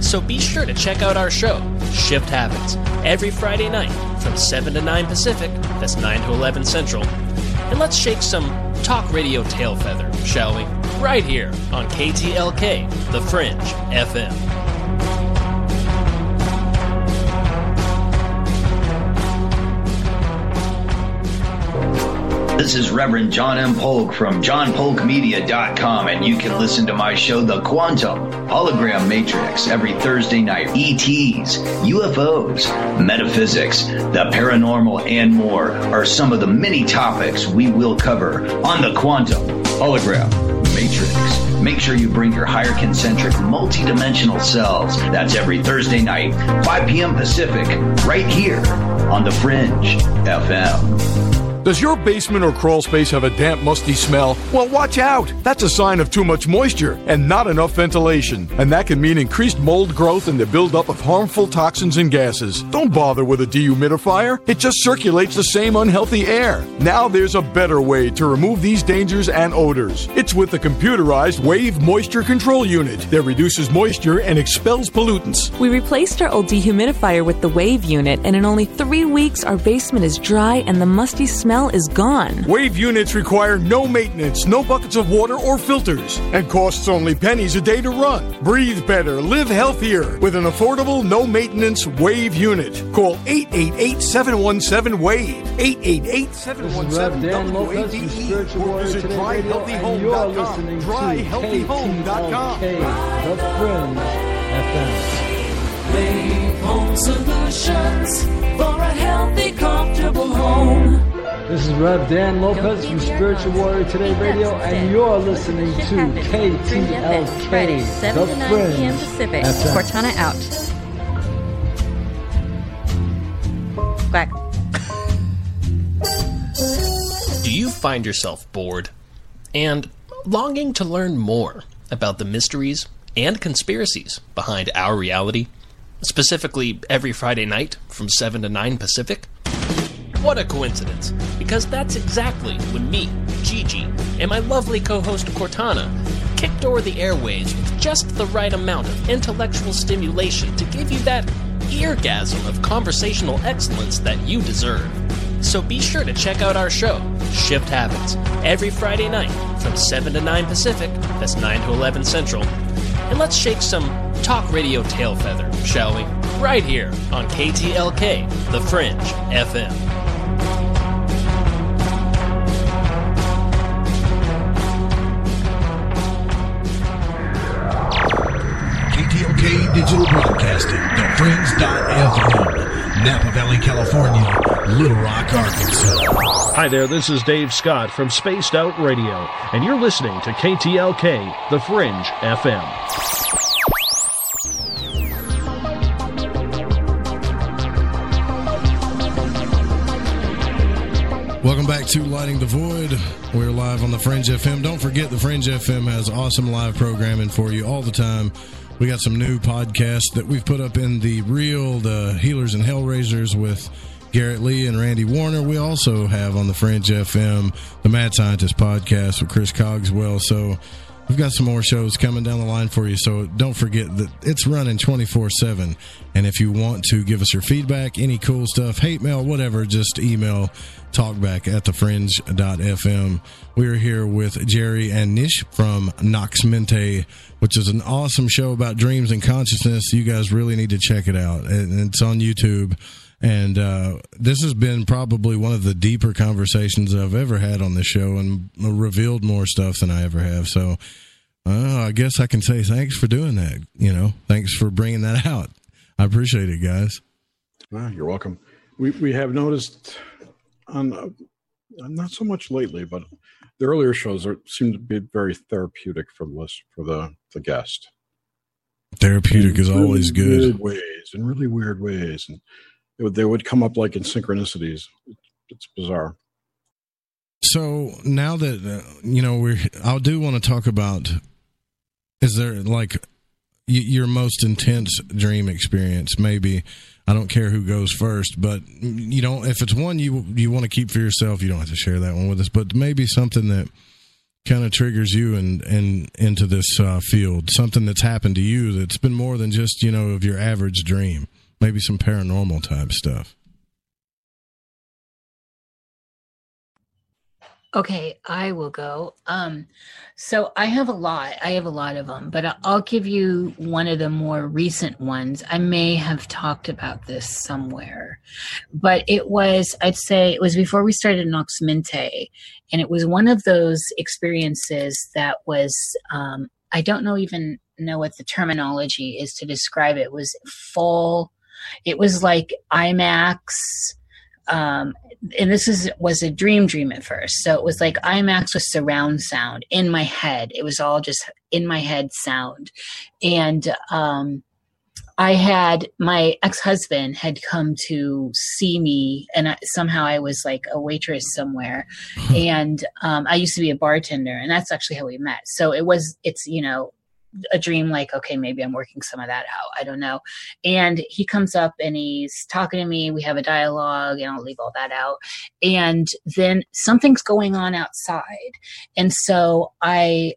So be sure to check out our show, Shift Happens, every Friday night from 7 to 9 Pacific, that's 9 to 11 Central. And let's shake some talk radio tail feather, shall we? Right here on KTLK, The Fringe FM. This is Reverend John M. Polk from johnpolkmedia.com, and you can listen to my show, The Quantum Hologram Matrix, every Thursday night. ETs, UFOs, metaphysics, the paranormal, and more are some of the many topics we will cover on The Quantum Hologram Matrix. Make sure you bring your higher concentric multidimensional selves. That's every Thursday night, 5 p.m. Pacific, right here on The Fringe FM. Does your basement or crawl space have a damp, musty smell? Well, watch out! That's a sign of too much moisture and not enough ventilation. And that can mean increased mold growth and the buildup of harmful toxins and gases. Don't bother with a dehumidifier, it just circulates the same unhealthy air. Now there's a better way to remove these dangers and odors. It's with the computerized Wave Moisture Control Unit that reduces moisture and expels pollutants. We replaced our old dehumidifier with the Wave unit, and in only three weeks, our basement is dry and the musty smell is gone. Wave units require no maintenance, no buckets of water or filters, and costs only pennies a day to run. Breathe better, live healthier with an affordable, no maintenance Wave unit. Call 888 717 Wave. 888 717 WAVE. Or visit dryhealthyhome.com. Dryhealthyhome.com. The Fringe FM. Wave Home Solutions for a healthy, comfortable home. This is Rev Dan Lopez from Spiritual Warrior Today Radio, and you're listening to KTLK, Friday, 7 The to 9 Fringe p.m. Pacific. Cortana out. Quack. Do you find yourself bored and longing to learn more about the mysteries and conspiracies behind our reality? Specifically, every Friday night from 7 to 9 Pacific? What a coincidence, because that's exactly when me, Gigi, and my lovely co host Cortana kicked over the airwaves with just the right amount of intellectual stimulation to give you that eargasm of conversational excellence that you deserve. So be sure to check out our show, Shift Happens, every Friday night from 7 to 9 Pacific, that's 9 to 11 Central. And let's shake some talk radio tail feather, shall we? Right here on KTLK, The Fringe FM. Digital Broadcasting, TheFringe.FM, Napa Valley, California, Little Rock, Arkansas. Hi there, this is Dave Scott from Spaced Out Radio, and you're listening to KTLK, The Fringe FM. Welcome back to Lighting the Void. We're live on the Fringe FM. Don't forget, the Fringe FM has awesome live programming for you all the time. We got some new podcasts that we've put up in the real, the Healers and Hellraisers with Garrett Lee and Randy Warner. We also have on the Fringe FM the Mad Scientist podcast with Chris Cogswell. So we've got some more shows coming down the line for you. So don't forget that it's running 24 7. And if you want to give us your feedback, any cool stuff, hate mail, whatever, just email talkback at thefringe.fm. We are here with Jerry and Nish from Nox Mente, which is an awesome show about dreams and consciousness. You guys really need to check it out. And it's on YouTube. And uh, this has been probably one of the deeper conversations I've ever had on the show and revealed more stuff than I ever have. So uh, I guess I can say thanks for doing that. You know, thanks for bringing that out. I appreciate it, guys. Ah, you're welcome. We, we have noticed on uh, not so much lately, but the earlier shows are, seem to be very therapeutic for the list, for the, the guest. Therapeutic is really always good. Ways in really weird ways, and would, they would come up like in synchronicities. It's bizarre. So now that uh, you know, we I do want to talk about. Is there like y- your most intense dream experience? Maybe I don't care who goes first, but you know, if it's one you you want to keep for yourself, you don't have to share that one with us. But maybe something that kind of triggers you and and into this uh, field, something that's happened to you that's been more than just you know of your average dream. Maybe some paranormal type stuff. Okay, I will go. Um, so I have a lot. I have a lot of them, but I'll give you one of the more recent ones. I may have talked about this somewhere, but it was, I'd say it was before we started Nox Mente, and it was one of those experiences that was, um, I don't know even know what the terminology is to describe it. It was full, it was like IMAX, um, and this is was a dream dream at first. So it was like imax with surround sound in my head. It was all just in my head sound. And um i had my ex-husband had come to see me and I, somehow i was like a waitress somewhere. And um, i used to be a bartender and that's actually how we met. So it was it's you know a dream like okay maybe i'm working some of that out. I don't know. And he comes up and he's talking to me. We have a dialogue and i'll leave all that out. And then something's going on outside. And so i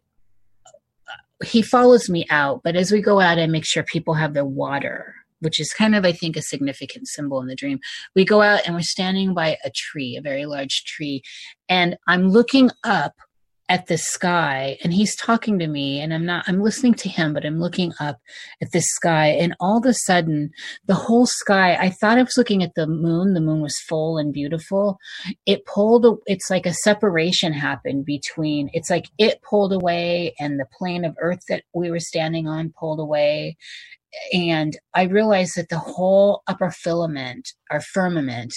he follows me out but as we go out i make sure people have their water which is kind of i think a significant symbol in the dream. We go out and we're standing by a tree a very large tree and i'm looking up at the sky and he's talking to me and I'm not I'm listening to him but I'm looking up at the sky and all of a sudden the whole sky I thought I was looking at the moon the moon was full and beautiful. It pulled it's like a separation happened between it's like it pulled away and the plane of earth that we were standing on pulled away and I realized that the whole upper filament or firmament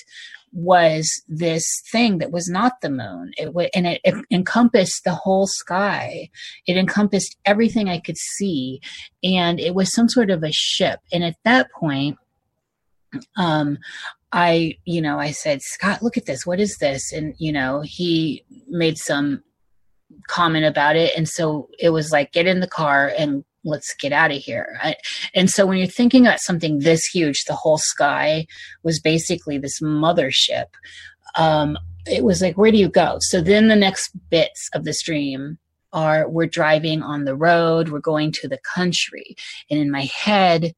was this thing that was not the moon. It w- and it, it encompassed the whole sky. It encompassed everything I could see, and it was some sort of a ship. And at that point, um, I, you know, I said, Scott, look at this. What is this? And you know, he made some comment about it, and so it was like, get in the car and let's get out of here. I, and so when you're thinking about something this huge, the whole sky was basically this mothership. Um, it was like, where do you go? So then the next bits of the stream are we're driving on the road, we're going to the country. And in my head,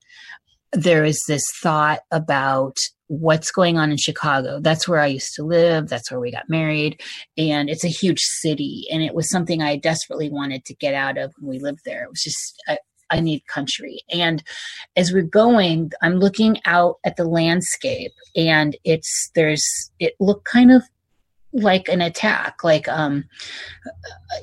there is this thought about what's going on in Chicago. That's where I used to live. That's where we got married. And it's a huge city. And it was something I desperately wanted to get out of when we lived there. It was just, I, I need country. And as we're going, I'm looking out at the landscape and it's, there's, it looked kind of like an attack like um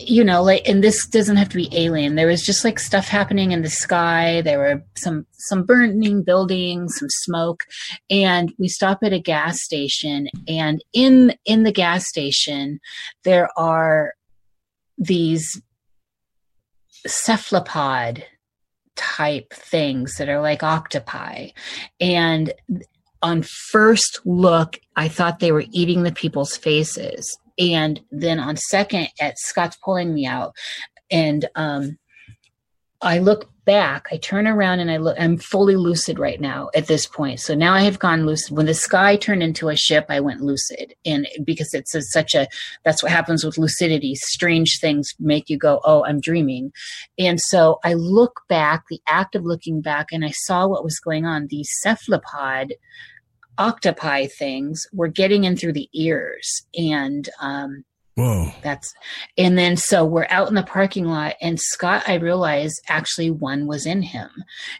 you know like and this doesn't have to be alien. There was just like stuff happening in the sky. There were some some burning buildings some smoke and we stop at a gas station. And in in the gas station there are these cephalopod type things that are like octopi. And on first look, I thought they were eating the people's faces. And then on second, at Scott's pulling me out, and um, I look back, I turn around and I look, I'm fully lucid right now at this point. So now I have gone lucid. When the sky turned into a ship, I went lucid. And because it's a, such a, that's what happens with lucidity. Strange things make you go, oh, I'm dreaming. And so I look back, the act of looking back, and I saw what was going on. These cephalopod octopi things were getting in through the ears. And, um, Whoa. That's and then so we're out in the parking lot and Scott I realize actually one was in him.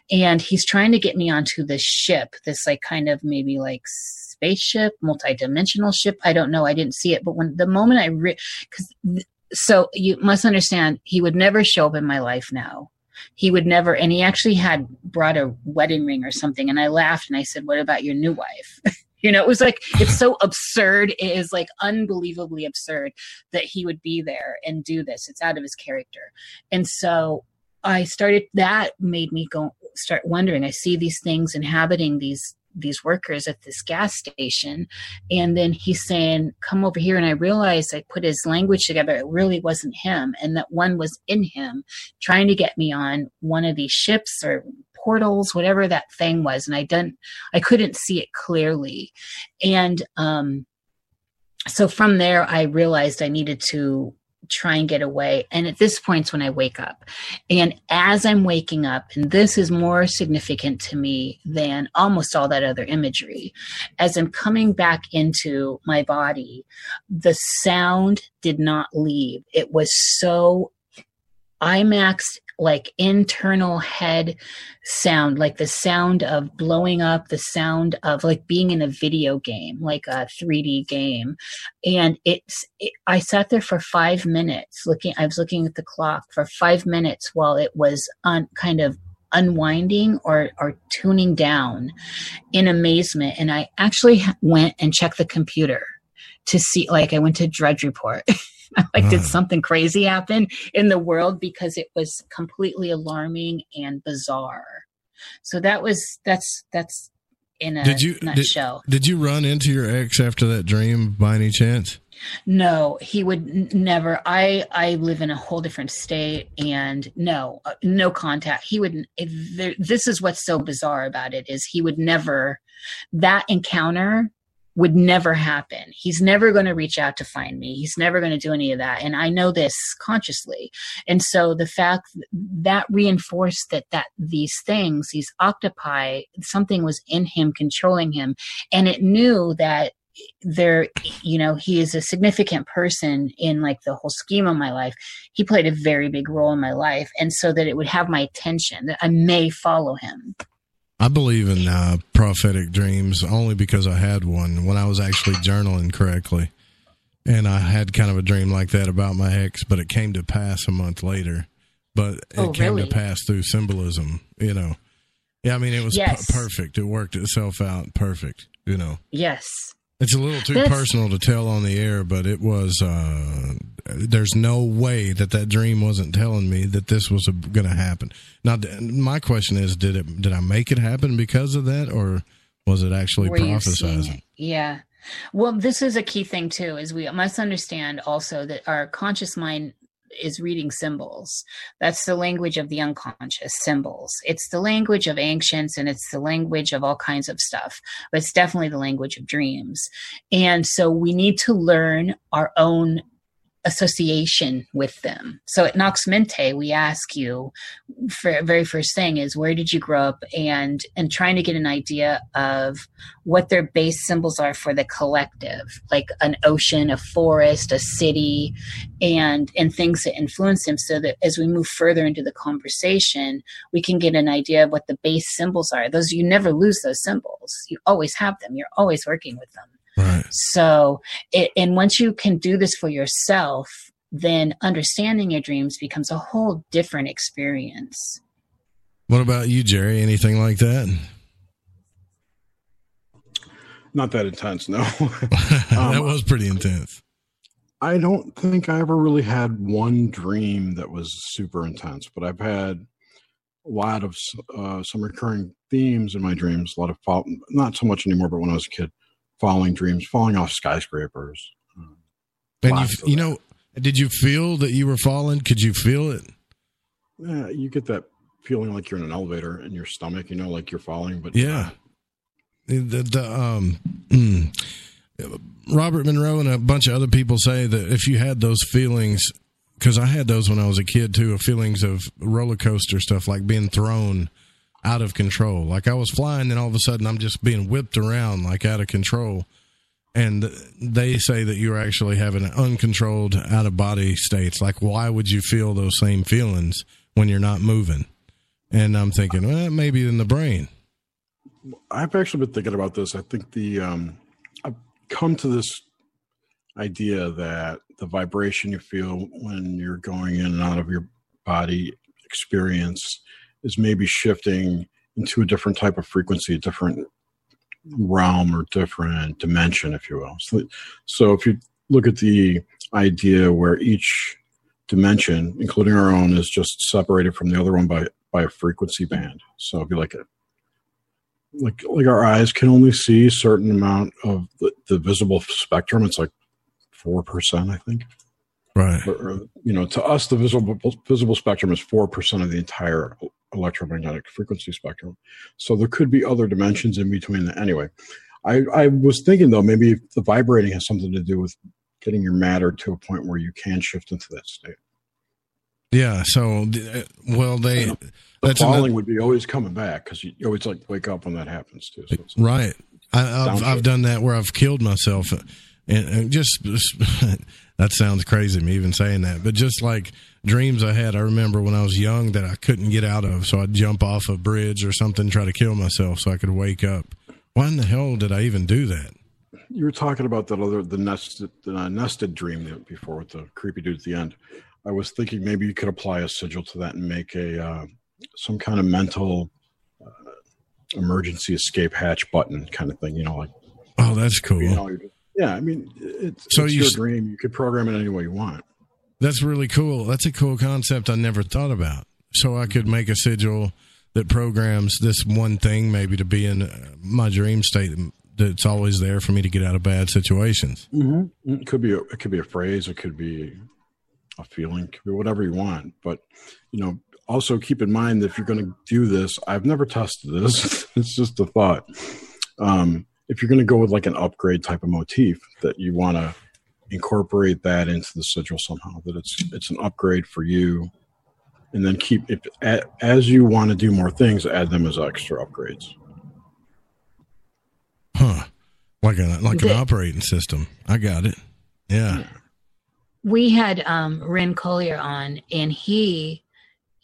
And he's trying to get me onto this ship, this like kind of maybe like spaceship, multi-dimensional ship. I don't know. I didn't see it, but when the moment I re- cuz so you must understand he would never show up in my life now. He would never and he actually had brought a wedding ring or something and I laughed and I said, "What about your new wife?" You know, it was like it's so absurd. It is like unbelievably absurd that he would be there and do this. It's out of his character. And so I started that made me go start wondering. I see these things inhabiting these these workers at this gas station and then he's saying come over here and i realized i put his language together it really wasn't him and that one was in him trying to get me on one of these ships or portals, whatever that thing was, and I didn't, I couldn't see it clearly, and um, so from there, I realized I needed to try and get away. And at this point, when I wake up, and as I'm waking up, and this is more significant to me than almost all that other imagery, as I'm coming back into my body, the sound did not leave. It was so IMAX like internal head sound, like the sound of blowing up, the sound of like being in a video game, like a 3D game. And it's, it, I sat there for five minutes looking, I was looking at the clock for five minutes while it was on kind of unwinding or or tuning down in amazement and i actually went and checked the computer to see like i went to drudge report like, did something crazy happen in the world? Because it was completely alarming and bizarre. So that was that's that's in a did you nutshell. Did, did you run into your ex after that dream by any chance? No, he would n- never. I I live in a whole different state, and no, uh, no contact. He would. There, this is what's so bizarre about it is he would never. That encounter would never happen. He's never going to reach out to find me. He's never going to do any of that. And I know this consciously. And so the fact that reinforced that, that these things, these octopi, something was in him controlling him. And it knew that there you know he is a significant person in like the whole scheme of my life he played a very big role in my life and so that it would have my attention that i may follow him I believe in uh, prophetic dreams only because I had one when I was actually journaling correctly. And I had kind of a dream like that about my ex, but it came to pass a month later. But it Oh, came really? to pass through symbolism, you know. Yeah, I mean, it was p- perfect. It worked itself out perfect, you know. yes It's a little too That's- personal to tell on the air, but it was. Uh, there's no way that that dream wasn't telling me that this was going to happen. Now, my question is, did it? Did I make it happen because of that, or was it actually prophesizing? it? Yeah. Well, this is a key thing too, is we must understand also that our conscious mind is reading symbols. That's the language of the unconscious symbols. It's the language of ancients and it's the language of all kinds of stuff, but it's definitely the language of dreams. And so we need to learn our own association with them. So at Nox Mente, we ask you for very first thing is where did you grow up and and trying to get an idea of what their base symbols are for the collective, like an ocean, a forest, a city, and and things that influence them so that as we move further into the conversation, we can get an idea of what the base symbols are. Those you never lose those symbols. You always have them. You're always working with them. So, it, and once you can do this for yourself, then understanding your dreams becomes a whole different experience. What about you, Jerry? Anything like that? Not that intense, no. that was pretty intense. I don't think I ever really had one dream that was super intense, but I've had a lot of uh, some recurring themes in my dreams. A lot of fall, not so much anymore, but when I was a kid, falling dreams, falling off skyscrapers. And you, you know, did you feel that you were falling? Could you feel it? Yeah, you get that feeling like you're in an elevator in your stomach, you know, like you're falling, but Yeah. The, the um, mm, Robert Monroe and a bunch of other people say that if you had those feelings, because I had those when I was a kid too, of feelings of roller coaster stuff, like being thrown out of control. Like I was flying, and all of a sudden I'm just being whipped around, like out of control. And they say that you're actually having an uncontrolled out of body states. Like, why would you feel those same feelings when you're not moving? And I'm thinking, well, maybe in the brain. I've actually been thinking about this. I think the um, I've come to this idea that the vibration you feel when you're going in and out of your body experience is maybe shifting into a different type of frequency, a different realm or different dimension, if you will. So, so if you look at the idea where each dimension, including our own, is just separated from the other one by by a frequency band. So if you like a like like our eyes can only see a certain amount of the, the visible spectrum. It's like four percent, I think. Right. Or, or, you know, to us, the visible visible spectrum is four percent of the entire electromagnetic frequency spectrum. So there could be other dimensions in between. That. Anyway, I I was thinking though maybe the vibrating has something to do with getting your matter to a point where you can shift into that state. Yeah. So, uh, well, they The that's falling another- would be always coming back because you, always like wake up when that happens too. So Right. I, I've, I've done that where I've killed myself, and, and just that sounds crazy me even saying that, but just like dreams I had, I remember when I was young that I couldn't get out of, so I'd jump off a bridge or something, try to kill myself so I could wake up. Why in the hell did I even do that? you were talking about that other the nested the uh, nested dream before with the creepy dude at the end. I was thinking maybe you could apply a sigil to that and make a uh, some kind of mental uh, emergency escape hatch button kind of thing. You know, like Oh, that's cool. you know, yeah. I mean, it's, So it's you your dream. You could program it any way you want. That's really cool. That's a cool concept I never thought about. So I could make a sigil that programs this one thing maybe to be in uh, my dream state that's always there for me to get out of bad situations. Mm-hmm. It could be a, it could be a phrase. It could be a feeling. It could be whatever you want. But you know, also keep in mind that if you're going to do this, I've never tested this. it's just a thought. Um, if you're going to go with like an upgrade type of motif, that you want to incorporate that into the sigil somehow. That it's it's an upgrade for you, and then keep it a- as you want to do more things. Add them as extra upgrades. Huh. Like a like an operating system. I got it. Yeah. we had um Ren Collier on and he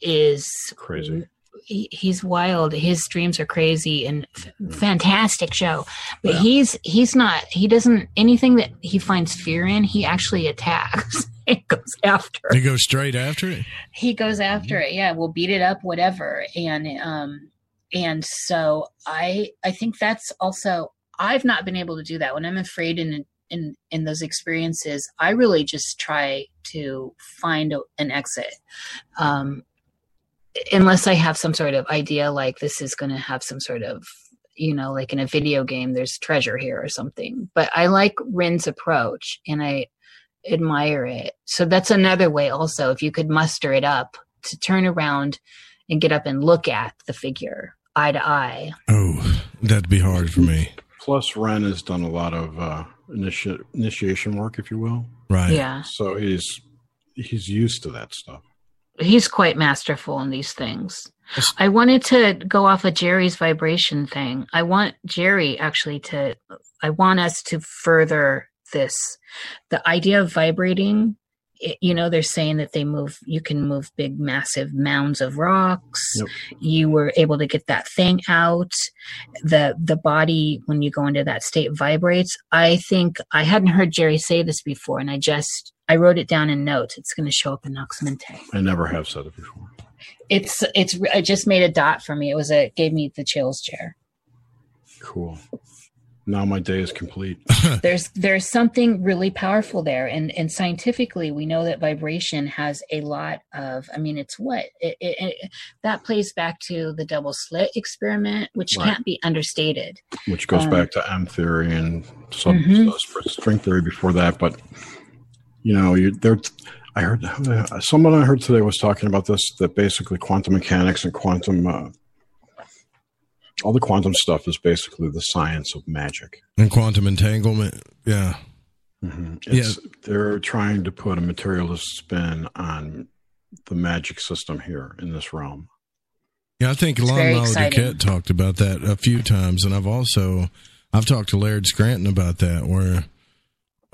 is Crazy. He, he's wild. His dreams are crazy and f- fantastic show. But he's he's not he doesn't anything that he finds fear in he actually attacks. It goes after. They go straight after it. he goes after it yeah. We'll beat it up whatever. And um and so i i think that's also i've not been able to do that. When i'm afraid in in in those experiences i really just try to find a, an exit. Um unless i have some sort of idea like this is going to have some sort of you know like in a video game there's treasure here or something but i like rin's approach and i admire it so that's another way also if you could muster it up to turn around and get up and look at the figure eye to eye Oh, that'd be hard for me. Plus, Ren has done a lot of uh, initi- initiation work, if you will. Right. Yeah. So he's he's used to that stuff. He's quite masterful in these things. I wanted to go off of Jerry's vibration thing. I want Jerry actually to, I want us to further this. The idea of vibrating, it, you know, they're saying that they move, you can move big, massive mounds of rocks. Yep. You were able to get that thing out. The, the body, when you go into that state, vibrates. I think I hadn't heard Jerry say this before, and I just, I wrote it down in notes. It's going to show up in Nox Mente I never have said it before. it's it's it just made a dot for me it was a gave me the chills chair Cool. Now my day is complete. there's there's something really powerful there and and scientifically we know that vibration has a lot of i mean it's what it, it, it- that plays back to the double slit experiment which Right. can't be understated which goes Um, back to M theory and some Mhm. uh, string theory before that. But you know, you there. I heard uh, someone I heard today was talking about this that basically quantum mechanics and quantum uh, all the quantum stuff is basically the science of magic. And quantum entanglement. Yeah. Mm-hmm. It's, They're trying to put a materialist spin on the magic system here in this realm. Yeah, I think It's Lon very Milo exciting. DuQuette talked about that a few times, and I've also I've talked to Laird Scranton about that, where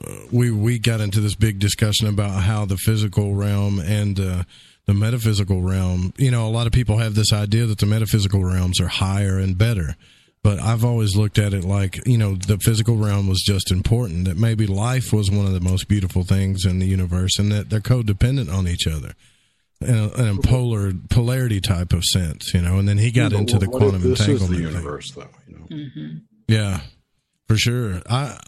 uh, we we got into this big discussion about how the physical realm and uh, the metaphysical realm. You know, a lot of people have this idea that the metaphysical realms are higher and better. But I've always looked at it like, you know, the physical realm was just important, that maybe life was one of the most beautiful things in the universe and that they're codependent on each other in a, in a mm-hmm. polar polarity type of sense, you know. And then he got Yeah, but into the what if quantum this is entanglement. the thing. universe, though. You know? Mm-hmm. Yeah, for sure. I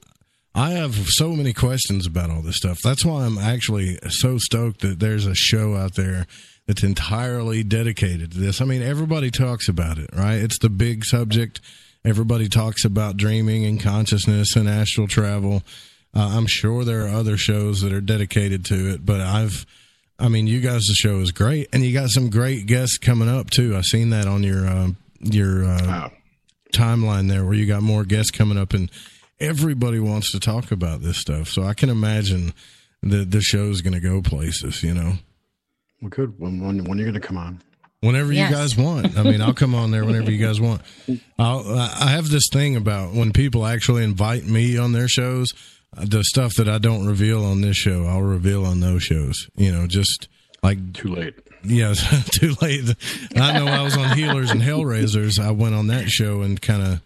I have so many questions about all this stuff. That's why I'm actually so stoked that there's a show out there that's entirely dedicated to this. I mean, everybody talks about it, right? It's the big subject. Everybody talks about dreaming and consciousness and astral travel. Uh, I'm sure there are other shows that are dedicated to it, but I've I mean, you guys' the show is great, and you got some great guests coming up too. I seen that on your uh, your uh, timeline there, where you got more guests coming up, and everybody wants to talk about this stuff. So I can imagine that the show's going to go places. You know, Well, good. When when, when are you going to come on? whenever Yes. you guys want. I mean, I'll come on there whenever you guys want. I'll, I have this thing about when people actually invite me on their shows, uh, the stuff that I don't reveal on this show, I'll reveal on those shows. You know, just like too late. Yeah, too late. I know I was on Healers and Hellraisers. I went on that show and kind of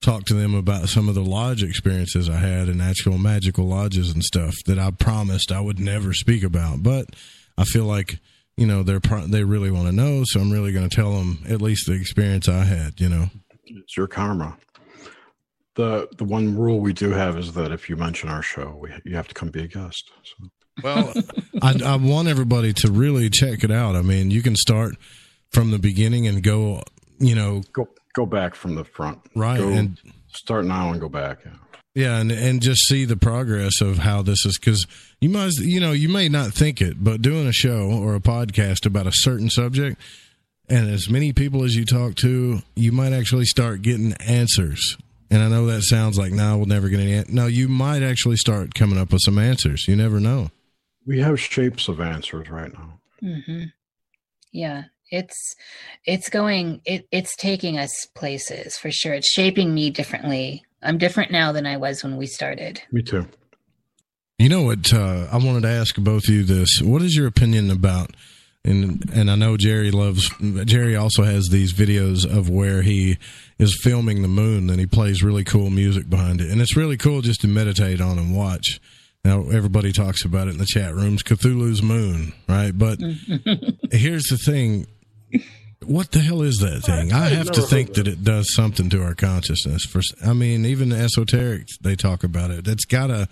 talked to them about some of the lodge experiences I had in actual magical lodges and stuff that I promised I would never speak about. But I feel like you know they're pro- they really want to know, so I'm really going to tell them at least the experience I had. You know. It's your karma. The the one rule we do have is that if you mention our show, we, you have to come be a guest. So. Well, I, I want everybody to really check it out. I mean, you can start from the beginning and go, you know, go go back from the front, right? Go- and start now and go back. Yeah. yeah, and and just see the progress of how this is because you must, you know, you may not think it, but doing a show or a podcast about a certain subject, and as many people as you talk to, you might actually start getting answers. And I know that sounds like, no, we'll never get any. An-. No, you might actually start coming up with some answers. You never know. We have shapes of answers right now. hmm Yeah, it's it's going it it's taking us places for sure. It's shaping me differently. I'm different now than I was when we started. Me too. You know what? Uh, I wanted to ask both of you this. What is your opinion about? And and I know Jerry loves. Jerry also has these videos of where he is filming the moon, and he plays really cool music behind it, and it's really cool just to meditate on and watch. Now everybody talks about it in the chat rooms, Cthulhu's moon, right? But here's the thing: what the hell is that thing? I have to think that it does something to our consciousness. For I mean, even the esoterics they talk about it. It's gotta.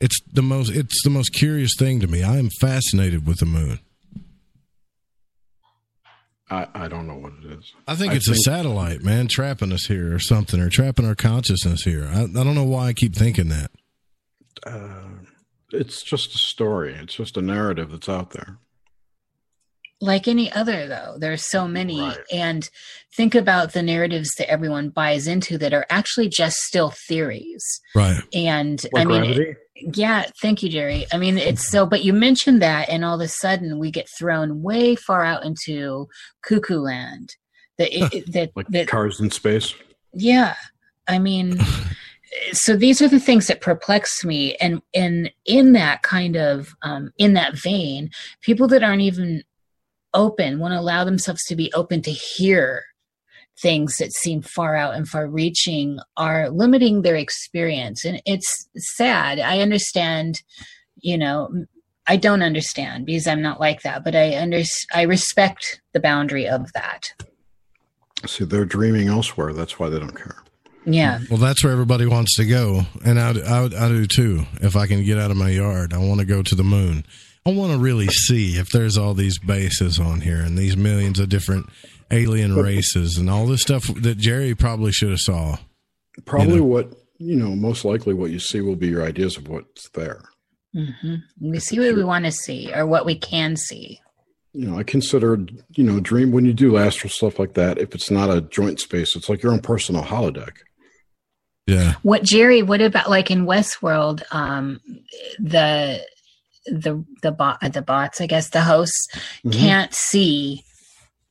It's the most. It's the most curious thing to me. I am fascinated with the moon. I, I don't know what it is. I think it's a satellite, man, trapping us here or something, or trapping our consciousness here. I, I don't know why I keep thinking that. Uh, it's just a story. It's just a narrative that's out there. Like any other though there's so many and think about the narratives that everyone buys into that are actually just still theories Right. and Like i mean gravity? yeah thank you jerry i mean it's so but you mentioned that and all of a sudden we get thrown way far out into cuckoo land that it, it- that Like that cars in space. yeah i mean so these are the things that perplex me and and in that kind of um in that vein people that aren't even open want to allow themselves to be open to hear things that seem far out and far reaching are limiting their experience and it's sad i understand you know i don't understand because i'm not like that but i under i respect the boundary of that See, they're dreaming elsewhere. That's why they don't care. yeah Well, that's where everybody wants to go, and I, I, I do too. If I can get out of my yard, I want to go to the moon. I want to really see if there's all these bases on here and these millions of different alien races and all this stuff that Jerry probably should have saw. Probably You know? what you know. Most likely, what you see will be your ideas of what's there. hmm We see what we want to see or what we can see. You know, I consider, you know, dream when you do astral stuff like that, if it's not a joint space, it's like your own personal holodeck. Yeah. What Jerry? What about like in Westworld? Um, the the the bot the bots, I guess the hosts Mhm. can't see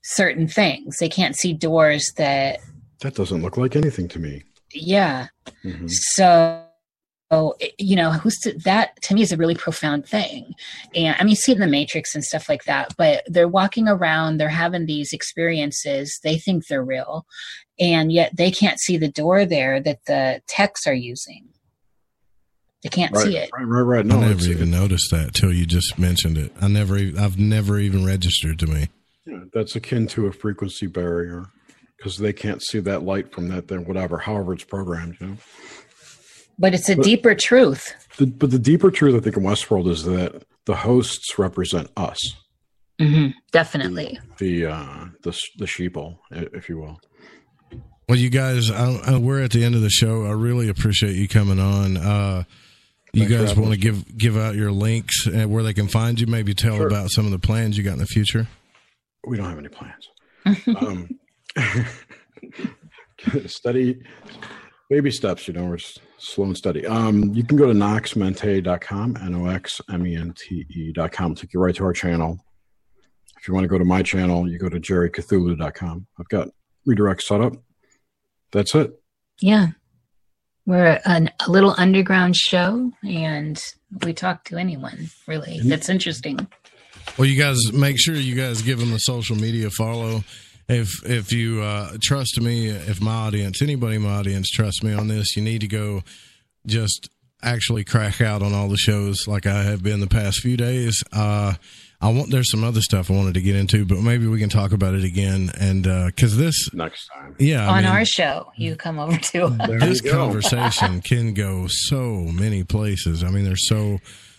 certain things. They can't see doors that. That doesn't look like anything to me. Yeah. Mhm. So, you know, who's to, that to me is a really profound thing. And I mean, you see in the Matrix and stuff like that, but they're walking around, they're having these experiences, they think they're real, and yet they can't see the door there that the techs are using. They can't Right, see it. right, right, right. No, I never it's- even noticed that till you just mentioned it. I never, I've never even registered to me. Yeah, that's akin to a frequency barrier because they can't see that light from that thing, whatever, however it's programmed. You know, But it's a But- deeper truth. the, but the deeper truth I think in Westworld is that the hosts represent us, hmm Definitely. the uh, the s- the sheeple, if you will. Well, you guys, I, I, we're at the end of the show. I really appreciate you coming on. Uh, you Thanks guys having want to give give out your links and where they can find you? Maybe tell Sure. about some of the plans you got in the future. We don't have any plans. um, study baby steps, you know, we're slow and steady. Um, you can go to noxmente.com, N O X M E N T E.com, take you right to our channel. If you want to go to my channel, you go to jerrycthulhu.com. I've got redirect set up. That's it. Yeah. We're an, a little underground show and we talk to anyone, really. That's interesting. Well, you guys make sure you guys give them a social media follow. If if you uh, trust me, if my audience, anybody in my audience trust me on this, you need to go just actually crack out on all the shows like I have been the past few days. Uh, I want there's some other stuff I wanted to get into, but maybe we can talk about it again. And uh, because this next time, yeah, I On mean, our show, you come over to this conversation can go so many places. I mean, there's so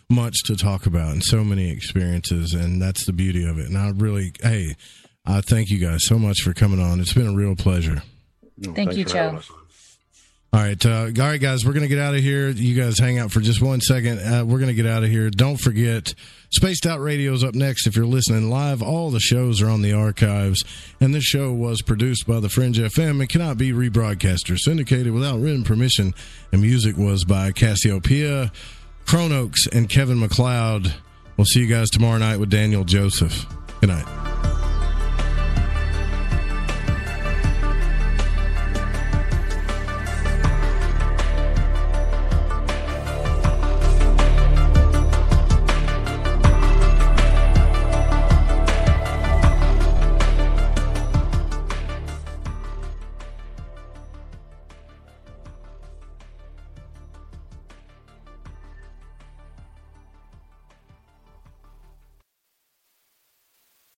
much to talk about and so many experiences, and that's the beauty of it. And I really, hey, I thank you guys so much for coming on. It's been a real pleasure. Thank you, Joe. All right, uh, all right, guys, we're gonna get out of here. You guys hang out for just one second. Uh, we're gonna get out of here. Don't forget, Spaced Out Radio's up next. If you're listening live, all the shows are on the archives, and this show was produced by the Fringe.fm. It cannot be rebroadcast or syndicated without written permission. And music was by Cassiopeia, Chronox, and Kevin MacLeod. We'll see you guys tomorrow night with Daniel Joseph. Good night.